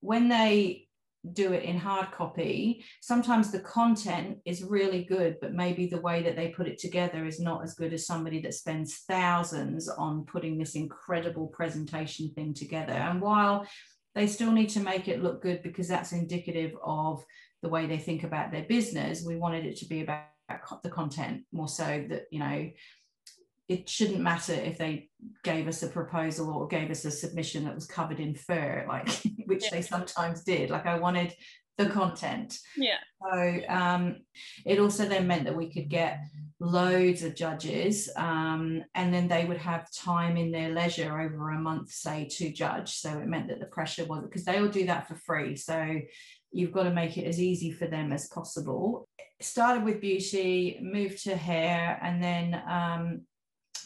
When they do it in hard copy, sometimes the content is really good, but maybe the way that they put it together is not as good as somebody that spends thousands on putting this incredible presentation thing together. And while they still need to make it look good because that's indicative of the way they think about their business, we wanted it to be about the content more so that, you know, it shouldn't matter if they gave us a proposal or gave us a submission that was covered in fur, like which yeah. they sometimes did. Like I wanted the content. Yeah. So um, it also then meant that we could get loads of judges, um, and then they would have time in their leisure over a month, say, to judge. So it meant that the pressure wasn't because they all do that for free. So you've got to make it as easy for them as possible. Started with beauty, moved to hair, and then um,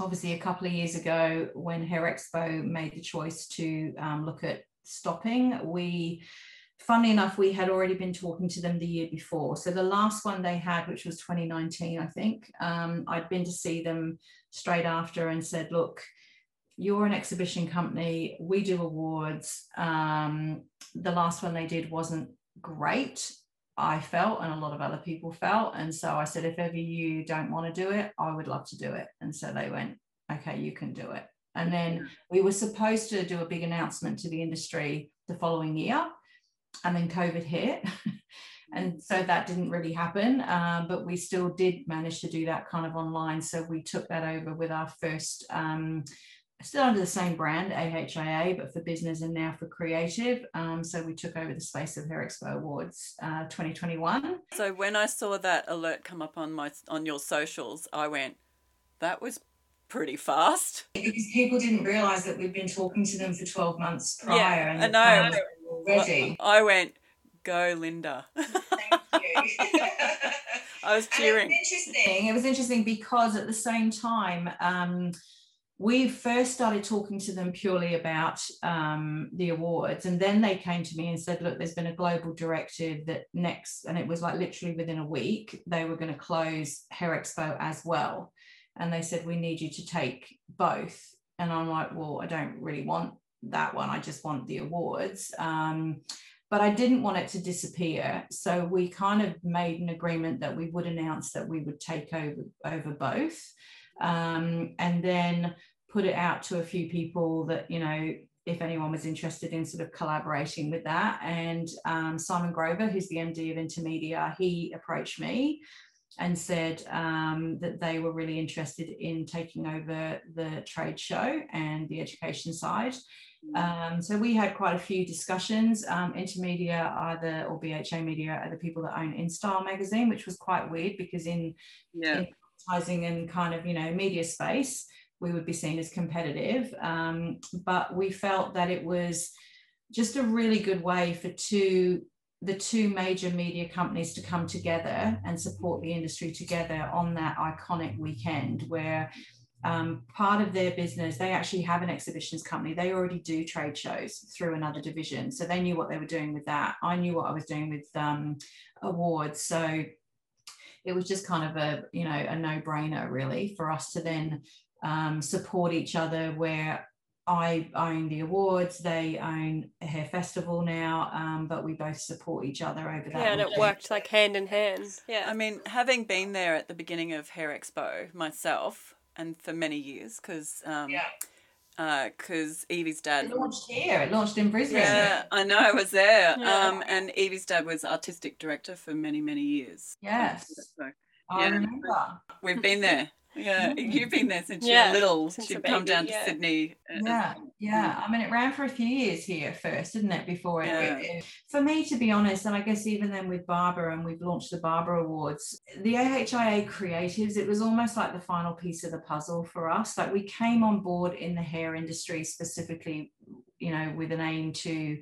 obviously a couple of years ago when Hair Expo made the choice to um, look at stopping, we funnily enough, we had already been talking to them the year before. So the last one they had, which was 2019, I think, um, I'd been to see them straight after and said, look, you're an exhibition company. We do awards. Um, the last one they did wasn't great. I felt and a lot of other people felt. And so I said, if ever you don't want to do it, I would love to do it. And so they went, okay, you can do it. And then we were supposed to do a big announcement to the industry the following year. And then COVID hit. and so that didn't really happen. Um, but we still did manage to do that kind of online. So we took that over with our first um, still under the same brand, AHIA, but for business and now for creative. Um, so we took over the space of Hair Expo Awards uh, 2021. So when I saw that alert come up on my on your socials, I went, that was pretty fast. Because people didn't realise that we'd been talking to them for 12 months prior. Yeah, and I know. Ready. I went, go Linda. Thank you. I was cheering. it was interesting. It was interesting because at the same time, um, we first started talking to them purely about um, the awards and then they came to me and said look there's been a global directive that next and it was like literally within a week they were going to close hair expo as well. And they said we need you to take both. And i'm like well i don't really want that one i just want the awards. Um, but I didn't want it to disappear. So we kind of made an agreement that we would announce that we would take over over both um, and then put it out to a few people that you know if anyone was interested in sort of collaborating with that and um, simon grover who's the md of intermedia he approached me and said um, that they were really interested in taking over the trade show and the education side. Mm. Um, so we had quite a few discussions. Um, Intermedia are the, or BHA Media are the people that own InStyle magazine, which was quite weird because in, yeah. in advertising and kind of you know media space we would be seen as competitive um, but we felt that it was just a really good way for two the two major media companies to come together and support the industry together on that iconic weekend where um, part of their business, they actually have an exhibitions company. They already do trade shows through another division. So they knew what they were doing with that. I knew what I was doing with um, awards. So it was just kind of a you know a no-brainer really for us to then um, support each other where I own the awards, they own hair festival now, um, but we both support each other over that. Yeah, and it worked like hand in hand. Yeah. I mean, having been there at the beginning of Hair Expo myself, and for many years, because um, yeah because uh, Evie's dad it launched here. It launched in Brisbane. Yeah, I know. I was there. Yeah. Um, and Evie's dad was artistic director for many, many years. Yes, so, I yeah, remember. We've been there. Yeah, you've been there since yeah, you were little. Since You've come down yeah. to Sydney. Yeah, yeah. I mean, it ran for a few years here first, didn't it? Before it, yeah. it, for me, to be honest, and I guess even then with Barbara, and we've launched the Barbara Awards, the AHIA creatives, it was almost like the final piece of the puzzle for us. Like we came on board in the hair industry specifically you know with an aim to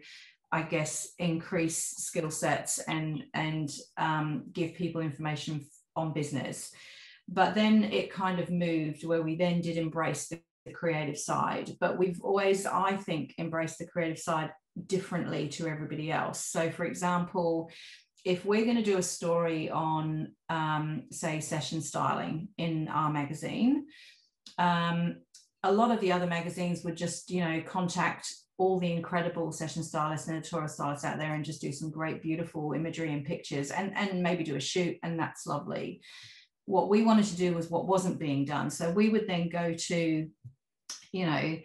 I guess increase skill sets and and um, give people information on business. But then it kind of moved where we then did embrace the, the creative side. But we've always, I think, embraced the creative side differently to everybody else. So, for example, if we're going to do a story on, um, say, session styling in our magazine, um, a lot of the other magazines would just, you know, contact all the incredible session stylists and editorial stylists out there and just do some great, beautiful imagery and pictures and, and maybe do a shoot, and that's lovely. What we wanted to do was what wasn't being done. So we would then go to, you know,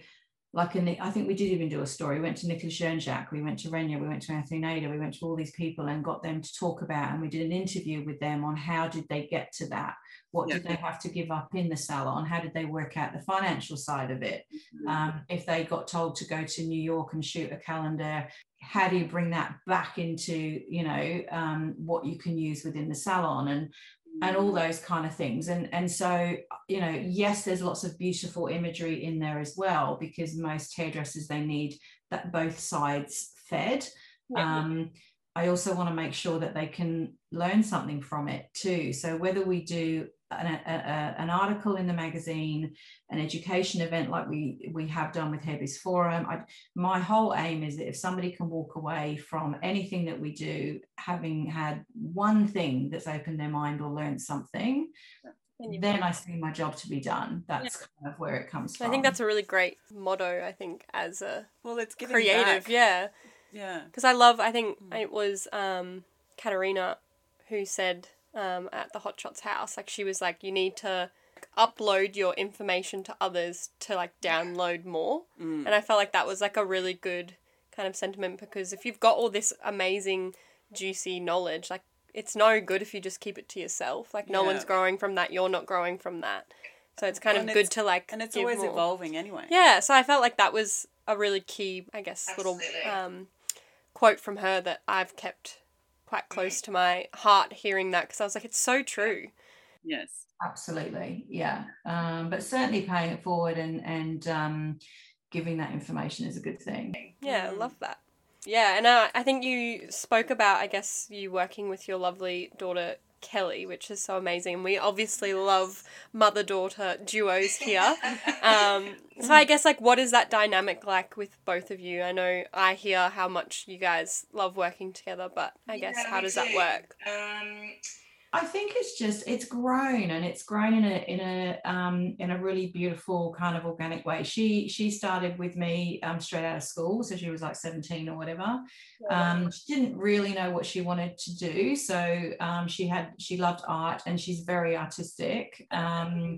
like in the. I think we did even do a story. We went to Nicolas Jean-Jacques, we went to Renya, we went to Anthony Nader, we went to all these people and got them to talk about, and we did an interview with them on how did they get to that? What yeah. did they have to give up in the salon? How did they work out the financial side of it? Mm-hmm. Um, if they got told to go to New York and shoot a calendar, how do you bring that back into, you know, um, what you can use within the salon? And and all those kind of things. And and so you know yes there's lots of beautiful imagery in there as well because most hairdressers they need that both sides fed. Yeah. um, i also want to make sure that they can learn something from it too. So whether we do an, a, an article in the magazine, an education event like we we have done with Hairbiz Forum. I, my whole aim is that if somebody can walk away from anything that we do, having had one thing that's opened their mind or learned something, then I see my job to be done. That's yeah. kind of where it comes from. I think that's a really great motto. I think as a well, it's creative, back. yeah, yeah. Because I love. I think mm. it was um, Katarina who said um, at the Hot Shots house. Like she was like, you need to upload your information to others to like download more. Mm. And I felt like that was like a really good kind of sentiment because if you've got all this amazing, juicy knowledge, like it's no good if you just keep it to yourself. Like no yeah. one's growing from that, you're not growing from that. So it's kind and of good to like And it's always more. evolving anyway. Yeah, so I felt like that was a really key, I guess, Absolutely. little um, quote from her that I've kept quite close to my heart hearing that because I was like, it's so true. Yes. Absolutely. Yeah. Um, but certainly paying it forward and, and um, giving that information is a good thing. Yeah, I love that. Yeah, and uh, I think you spoke about, I guess, you working with your lovely daughter Kelly, which is so amazing. We obviously love mother daughter duos here. Um, so I guess like what is that dynamic like with both of you? I know I hear how much you guys love working together, but I guess yeah, how does that work? Um, I think it's just it's grown and it's grown in a in a um, in a really beautiful kind of organic way. She she started with me um, straight out of school, so she was like seventeen or whatever. Um, she didn't really know what she wanted to do, so um, she had she loved art and she's very artistic. Um,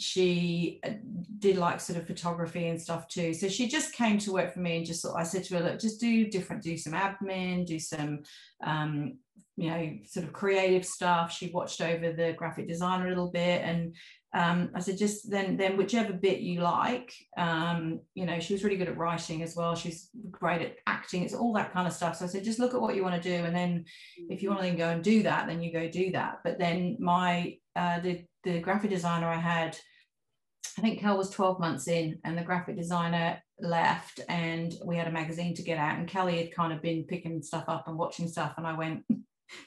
she uh, did like sort of photography and stuff too. So she just came to work for me and just I said to her, look, just do different, do some admin, do some um, you know, sort of creative stuff. She watched over the graphic designer a little bit, and um, I said, just then, then whichever bit you like. Um, you know, she was really good at writing as well. She's great at acting. It's all that kind of stuff. So I said, just look at what you want to do, and then if you want to then go and do that, then you go do that. But then my uh, the the graphic designer I had. I think Kel was 12 months in, and the graphic designer left, and we had a magazine to get out. And Kelly had kind of been picking stuff up and watching stuff, and I went,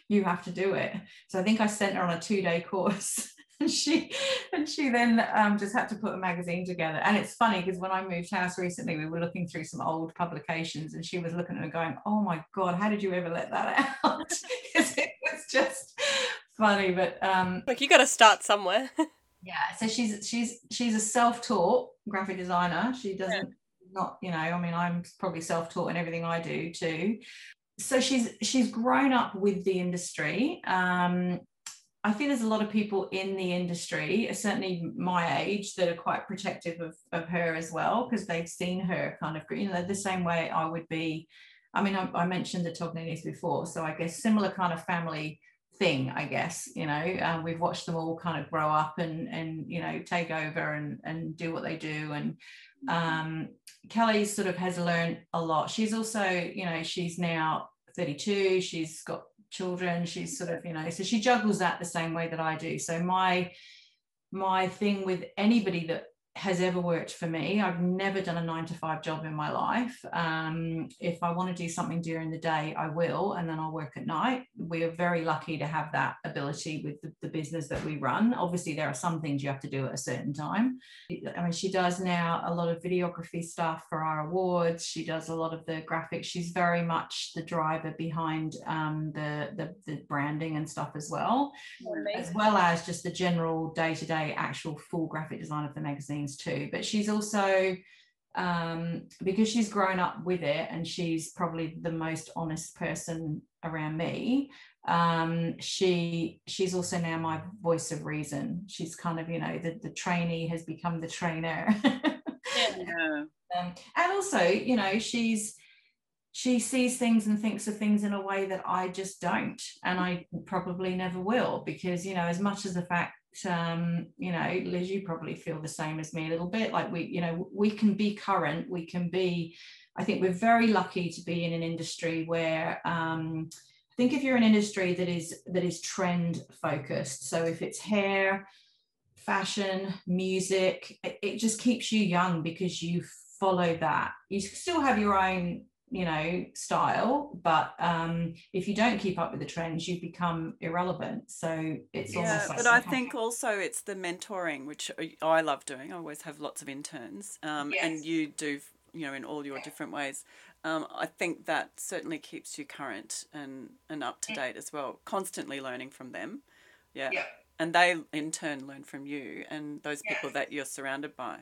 you have to do it. So I think I sent her on a two day course. and she and she then um, just had to put a magazine together. And it's funny because when I moved house recently, we were looking through some old publications, and she was looking at it going, "Oh my god, how did you ever let that out?" Because it was just funny. But um, like you got to start somewhere. yeah. So she's she's she's a self taught graphic designer. She doesn't. Yeah. Not, you know, I mean, I'm probably self taught in everything I do too so she's she's grown up with the industry. Um, I think there's a lot of people in the industry, certainly my age, that are quite protective of, of her as well because they've seen her kind of, you know, the same way I would be. I mean, I, I mentioned the Togninis before, so I guess similar kind of family thing. I guess you know um, we've watched them all kind of grow up and and you know take over and and do what they do and um, Kelly sort of has learned a lot. She's also, you know, she's now 32, she's got children, she's sort of, you know, so she juggles that the same way that I do. So my my thing with anybody that has ever worked for me. I've never done a nine to five job in my life. Um, if I want to do something during the day, I will, and then I'll work at night. We are very lucky to have that ability with the, the business that we run. Obviously, there are some things you have to do at a certain time. I mean, she does now a lot of videography stuff for our awards. She does a lot of the graphics. She's very much the driver behind um, the, the, the branding and stuff as well, as well as just the general day to day actual full graphic design of the magazine things too. But she's also um, because she's grown up with it and she's probably the most honest person around me um, she she's also now my voice of reason she's kind of you know the, the trainee has become the trainer yeah. um, and also you know she's she sees things and thinks of things in a way that I just don't and I probably never will because you know as much as the fact um, you know, Liz, you probably feel the same as me a little bit. Like we, you know, we can be current, we can be, I think we're very lucky to be in an industry where um, I think if you're an industry that is that is trend focused, so if it's hair, fashion, music, it, it just keeps you young because you follow that. You still have your own you know style but um if you don't keep up with the trends you become irrelevant so it's yeah like but i think also it's the mentoring which i love doing i always have lots of interns um yes. and you do you know in all your different ways um, I think that certainly keeps you current and, and up to date as well, constantly learning from them. Yeah. yeah. And they in turn learn from you and those people that you're surrounded by.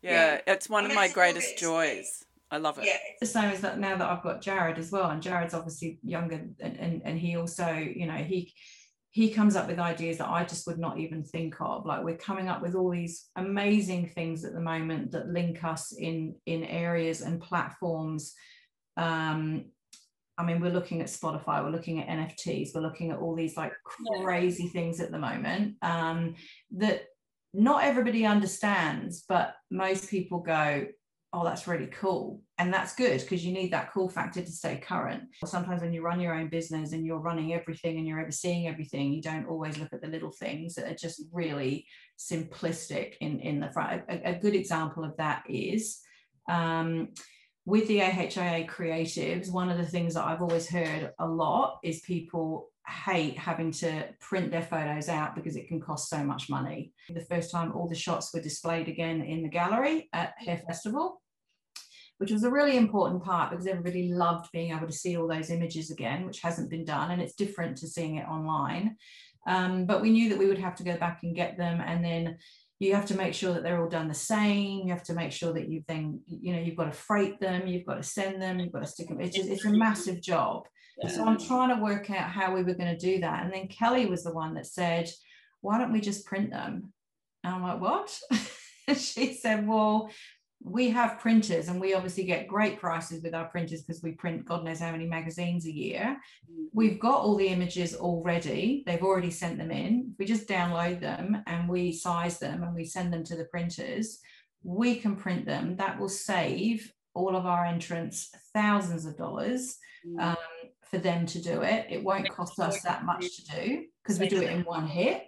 Yeah, yeah. it's one and of my greatest joys. I love it. Yeah, it's the same as that now that I've got Jared as well, and Jared's obviously younger, and and, and he also, you know, he he comes up with ideas that I just would not even think of. Like we're coming up with all these amazing things at the moment that link us in in areas and platforms. Um, I mean, we're looking at Spotify, we're looking at NFTs, we're looking at all these like crazy things at the moment um, that not everybody understands, but most people go, oh, that's really cool. And that's good because you need that cool factor to stay current. Sometimes when you run your own business and you're running everything and you're overseeing everything, you don't always look at the little things that are just really simplistic in, in the front. A, a good example of that is um, with the AHIA creatives, one of the things that I've always heard a lot is people hate having to print their photos out because it can cost so much money. The first time all the shots were displayed again in the gallery at Hair Festival, which was a really important part because everybody loved being able to see all those images again, which hasn't been done. And it's different to seeing it online. Um, but we knew that we would have to go back and get them. And then you have to make sure that they're all done the same. You have to make sure that you've then, you know, you've got to freight them, you've got to send them, you've got to stick them. It's just, it's a massive job. Yeah. So I'm trying to work out how we were going to do that. And then Kelly was the one that said, why don't we just print them? And I'm like, what? she said, well, we have printers and we obviously get great prices with our printers because we print God knows how many magazines a year. Mm-hmm. We've got all the images already. They've already sent them in. We just download them and we size them and we send them to the printers. We can print them. That will save all of our entrants thousands of dollars mm. um, for them to do it. It won't cost us that much to do because we do it in one hit.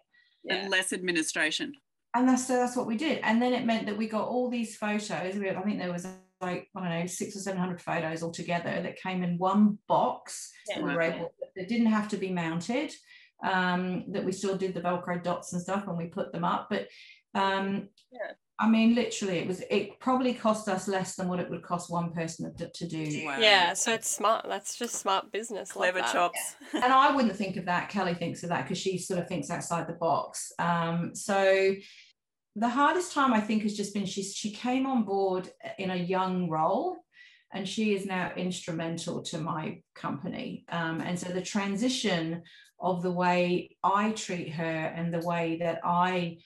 And less administration and that's so that's what we did and then it meant that we got all these photos we had, i think there was like i don't know six or seven hundred photos altogether that came in one box yeah, that, we were able, that didn't have to be mounted um, that we still did the velcro dots and stuff and we put them up but um, yeah. I mean, literally, it was. It probably cost us less than what it would cost one person to, to do. Wow. Yeah, so it's smart. That's just smart business. Clever chops. and I wouldn't think of that. Kelly thinks of that because she sort of thinks outside the box. Um, so the hardest time I think has just been she she came on board in a young role and she is now instrumental to my company. Um, and so the transition of the way I treat her and the way that I,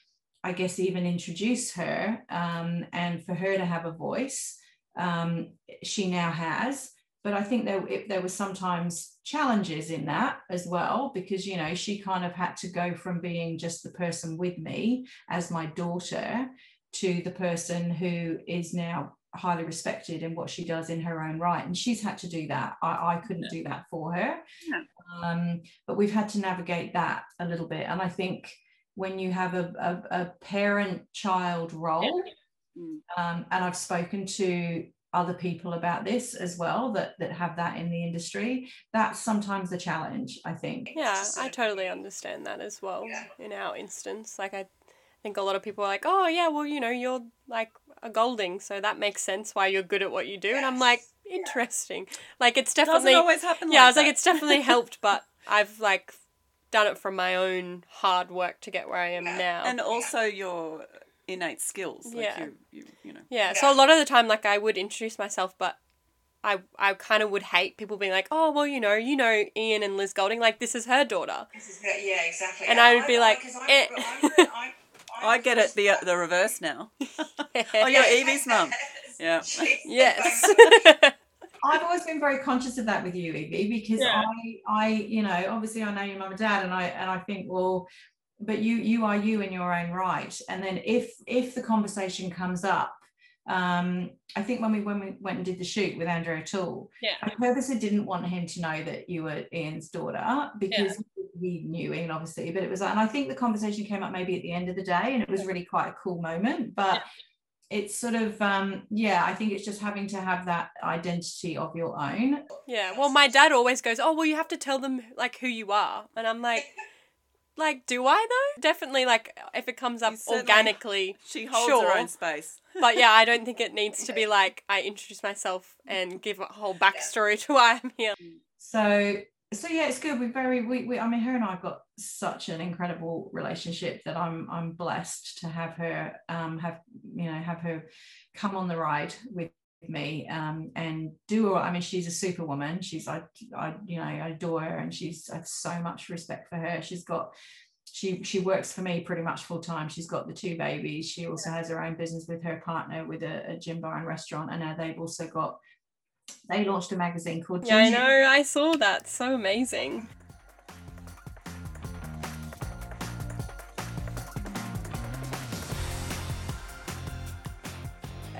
I guess, even introduce her um, and for her to have a voice, um, she now has but I think there it, there was sometimes challenges in that as well because you know she kind of had to go from being just the person with me as my daughter to the person who is now highly respected in what she does in her own right and she's had to do that i, I couldn't yeah. do that for her yeah. um, but we've had to navigate that a little bit and i think when you have a, a, a parent child role Mm. Um, and I've spoken to other people about this as well that that have that in the industry. That's sometimes the challenge, I think. Yeah, I totally understand that as well in our instance. Like, I think a lot of people are like, oh, yeah, well, you know, you're like a Golding, so that makes sense why you're good at what you do. And I'm like, interesting. Like, it's definitely. Doesn't always happen. yeah, I like was like, it's definitely helped, but I've like done it from my own hard work to get where I am now. and also your innate skills. Like Yeah. You, you, you know. yeah, so a lot of the time, like I would introduce myself, but I I kind of would hate people being like, oh well, you know, you know Ian and Liz Golding, like this is her daughter. Yeah, exactly. And I would be like, eh. I get it the the reverse now. oh, you're Evie's mum. Yeah. yes. I've always been very conscious of that with you, Evie, because Yeah. I, I, you know, obviously I know your mum and dad, and I, and I think, well, but you, you are you in your own right. And then if, if the conversation comes up, um, I think when we when we went and did the shoot with Andrew O'Toole, Yeah. I purposely didn't want him to know that you were Ian's daughter because we knew Ian obviously, but it was, and I think the conversation came up maybe at the end of the day, and it was really quite a cool moment, but. It's sort of um yeah, I think it's just having to have that identity of your own Yeah. Well, my dad always goes, "Oh, well, you have to tell them like who you are," and I'm like, like, do I though? Definitely, like, if it comes up organically. She holds Sure. her own space. But yeah, I don't think it needs to be like I introduce myself and give a whole backstory to why I'm here. so so yeah it's good we're very we, we i mean her and i've got such an incredible relationship that i'm i'm blessed to have her um have you know have her come on the ride with me um and do i mean she's a superwoman she's i i you know i adore her and she's i have so much respect for her she's got she she works for me pretty much full time she's got the two babies she also has her own business with her partner with a, a gym bar and restaurant and now they've also got they launched a magazine called Yeah, I know. I saw that. So amazing.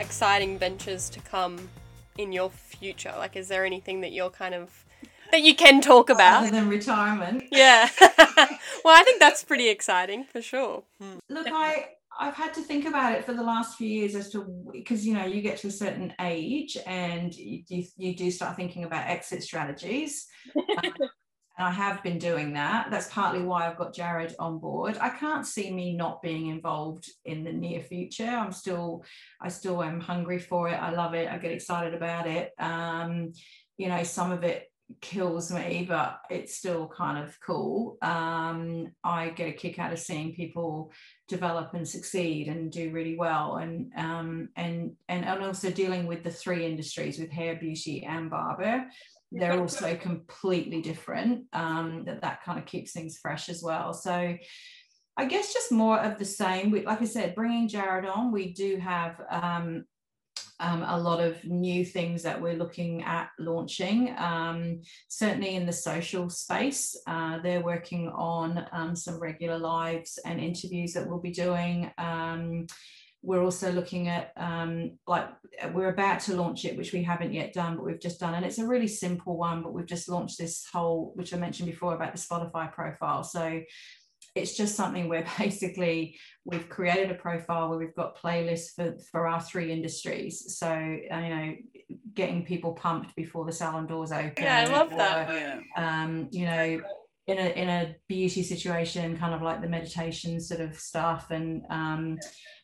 Exciting ventures to come in your future. Like, is there anything that you're kind of that you can talk about? other than retirement. Yeah. well, I think that's pretty exciting for sure. Look, I I've had to think about it for the last few years as to because you know you get to a certain age and you you, you do start thinking about exit strategies. Um, and I have been doing that. That's partly why I've got Jared on board. I can't see me not being involved in the near future. I'm still, I still am hungry for it. I love it. I get excited about it. Um, you know, some of it kills me, but it's still kind of cool. Um, I get a kick out of seeing people develop and succeed and do really well, and um, and and and also dealing with the three industries with hair, beauty, and barber. They're also completely different. Um, that that kind of keeps things fresh as well. So. I guess just more of the same. We, like I said, bringing Jared on, we do have um, um, a lot of new things that we're looking at launching. Um, certainly in the social space, uh, they're working on um, some regular lives and interviews that we'll be doing. We're also looking at um, like we're about to launch it, which we haven't yet done, but we've just done, and it's a really simple one. But we've just launched this whole, which I mentioned before about the Spotify profile. So it's just something where basically we've created a profile where we've got playlists for for our three industries so uh, you know getting people pumped before the salon doors open Yeah, I love that. or, Yeah. um you know in a in a beauty situation kind of like the meditation sort of stuff and um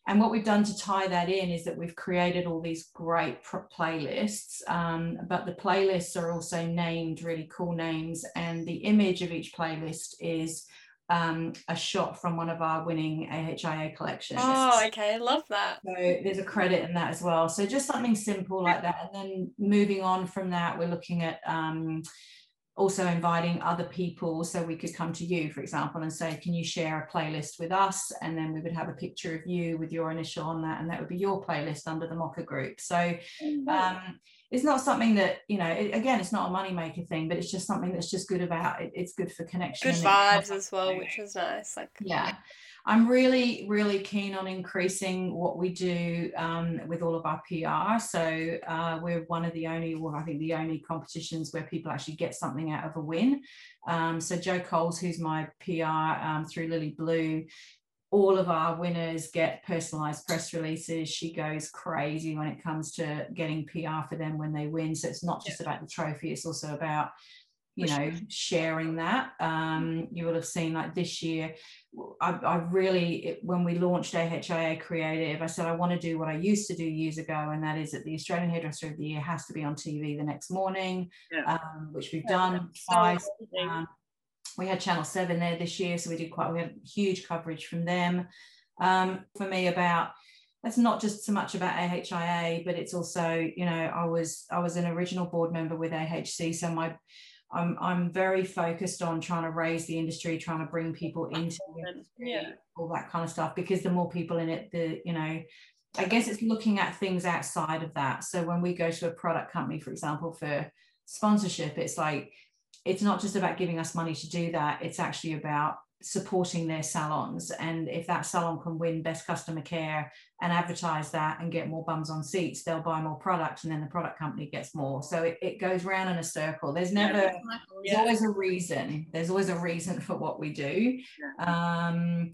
and what we've done to tie that in is that we've created all these great playlists um, but the playlists are also named really cool names and the image of each playlist is um, a shot from one of our winning AHIA collections. Oh, okay. Love that. So there's a credit in that as well. So just something simple like that. And then moving on from that, we're looking at um, also inviting other people. So we could come to you, for example, and say, can you share a playlist with us? And then we would have a picture of you with your initial on that, and that would be your playlist under the Mocha group. So um, it's not something that, you know, it, again, it's not a moneymaker thing, but it's just something that's just good about it. It's good for connection. Good vibes as well, which is nice. Like, yeah i'm really really keen on increasing what we do um, with all of our pr so uh, we're one of the only well i think the only competitions where people actually get something out of a win um, so joe coles who's my pr um, through lily blue all of our winners get personalized press releases. She goes crazy when it comes to getting PR for them when they win. So it's not just about the trophy, it's also about you know sharing that um, you will have seen like this year i, I really it, when we launched ahia creative i said i want to do what i used to do years ago and that is that the australian hairdresser of the year has to be on tv the next morning Yeah. um, which we've Yeah, done twice amazing. um, we had channel 7 there this year so we did quite we had huge coverage from them um, for me about it's not just so much about AHIA, but it's also, you know, I was I was an original board member with AHC, so my I'm I'm very focused on trying to raise the industry, trying to bring people into Yeah. all that kind of stuff. Because the more people in it, the you know, I guess it's looking at things outside of that. So when we go to a product company, for example, for sponsorship, it's like it's not just about giving us money to do that. It's actually about supporting their salons. And if that salon can win best customer care and advertise that and get more bums on seats, they'll buy more product and then the product company gets more. So it, it goes round in a circle. There's never there's Yeah. always a reason. There's always a reason for what we do. Um,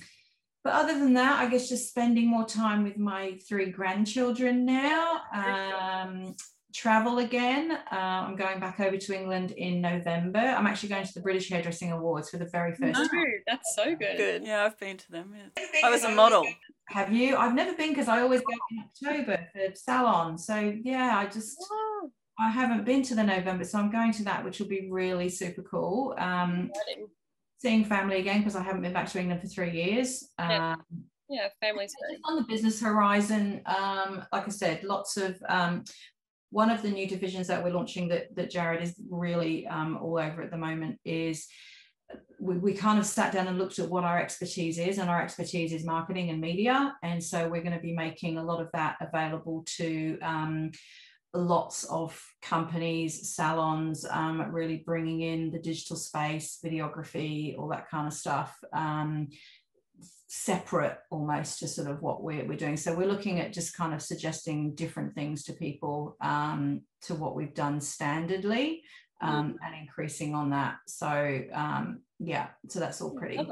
but other than that, I guess just spending more time with my three grandchildren now. Um, travel again. Uh, I'm going back over to England in November. I'm actually going to the British Hairdressing Awards for the very first No, time. that's so good. Good. Yeah, I've been to them. Yeah. I was a model. Have you? I've never been because I always go in October for salon. So yeah, I just Wow, I haven't been to the November, so I'm going to that, which will be really super cool. Um, exciting. seeing family again because I haven't been back to England for three years. Yeah. Um, Yeah, family's on the business horizon, um, like I said, lots of um, one of the new divisions that we're launching that that Jared is really um, all over at the moment is we, we kind of sat down and looked at what our expertise is, and our expertise is marketing and media, and so we're going to be making a lot of that available to. Um, lots of companies salons um, really bringing in the digital space videography all that kind of stuff um, separate almost to sort of what we're, we're doing. So we're looking at just kind of suggesting different things to people um, to what we've done standardly um, and increasing on that. So um, yeah, so that's all pretty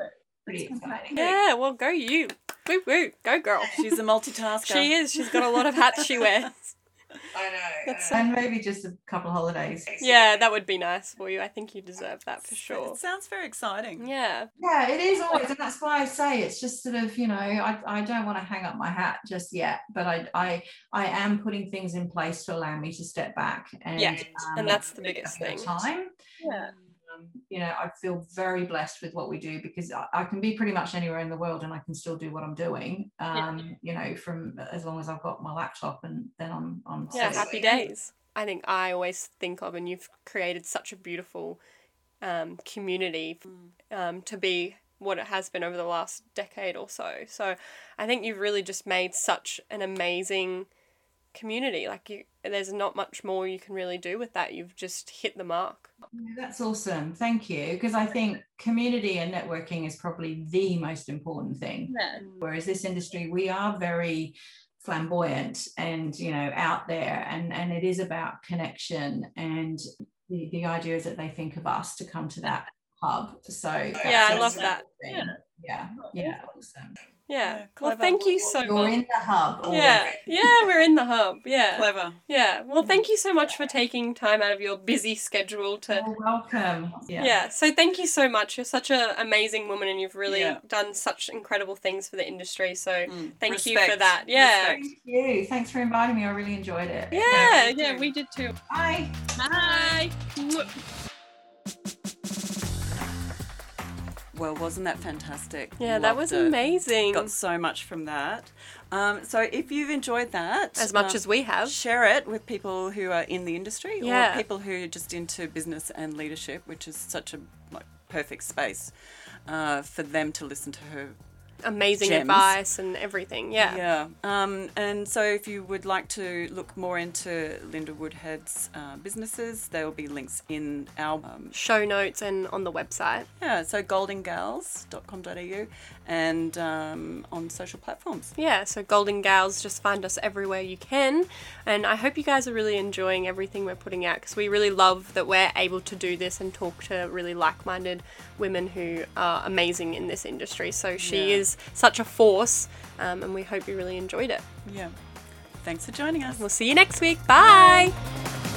pretty exciting. Yeah, well, go you. Woo woo, go girl. She's a multitasker. She is. She's got a lot of hats she wears. I know. That's and maybe just a couple of holidays. Yeah, that would be nice for you. I think you deserve that for sure. It sounds very exciting. Yeah. Yeah, it is always, and that's why I say it's just sort of, you know, I, I don't want to hang up my hat just yet, but I I I am putting things in place to allow me to step back and Yeah, and um, that's the biggest a bit of thing. Time. Yeah. Um, you know, I feel very blessed with what we do because I, I can be pretty much anywhere in the world and I can still do what I'm doing. Um, you know, from as long as I've got my laptop and then I'm I'm Yeah, set. happy days. I think I always think of, and you've created such a beautiful um, community um, to be what it has been over the last decade or so. So I think you've really just made such an amazing community. Like you, there's not much more you can really do with that. You've just hit the mark. Yeah, That's awesome. Thank you. Because I think community and networking is probably the most important thing. Yeah. Whereas this industry, we are very flamboyant and you know out there and and it is about connection and the, the idea is that they think of us to come to that hub so Yeah, I love that. Yeah. yeah yeah awesome. Yeah. Yeah, Well, thank you so you're much. in the hub already. Yeah. Yeah, we're in the hub. Yeah. Clever. Yeah. Well, thank you so much for taking time out of your busy schedule to You're welcome yeah. Yeah. so thank you so much. You're such an amazing woman and you've really Yeah. done such incredible things for the industry. So Mm. thank you for that. Yeah. Respect. thank you thanks for inviting me i really enjoyed it Yeah, me yeah, we did too. bye Bye. Well, wasn't that fantastic? Yeah, that was Loved it. amazing. Got so much from that. Um, so if you've enjoyed that, As much um, as we have. share it with people who are in the industry Yeah. or people who are just into business and leadership, which is such a like, perfect space uh, for them to listen to her. Amazing Gems. advice and everything. Yeah. Yeah. Um, and so if you would like to look more into Linda Woodhead's uh, businesses, there will be links in our um, Show notes and on the website. yeah, so goldinggals.com.au and um, on social platforms. Yeah, so Golding Gals, just find us everywhere you can. And I hope you guys are really enjoying everything we're putting out because we really love that we're able to do this and talk to really like minded women who are amazing in this industry. So she Yeah. is such a force. Um, and we hope you really enjoyed it. Yeah. Thanks for joining us. We'll see you next week. Bye. Bye.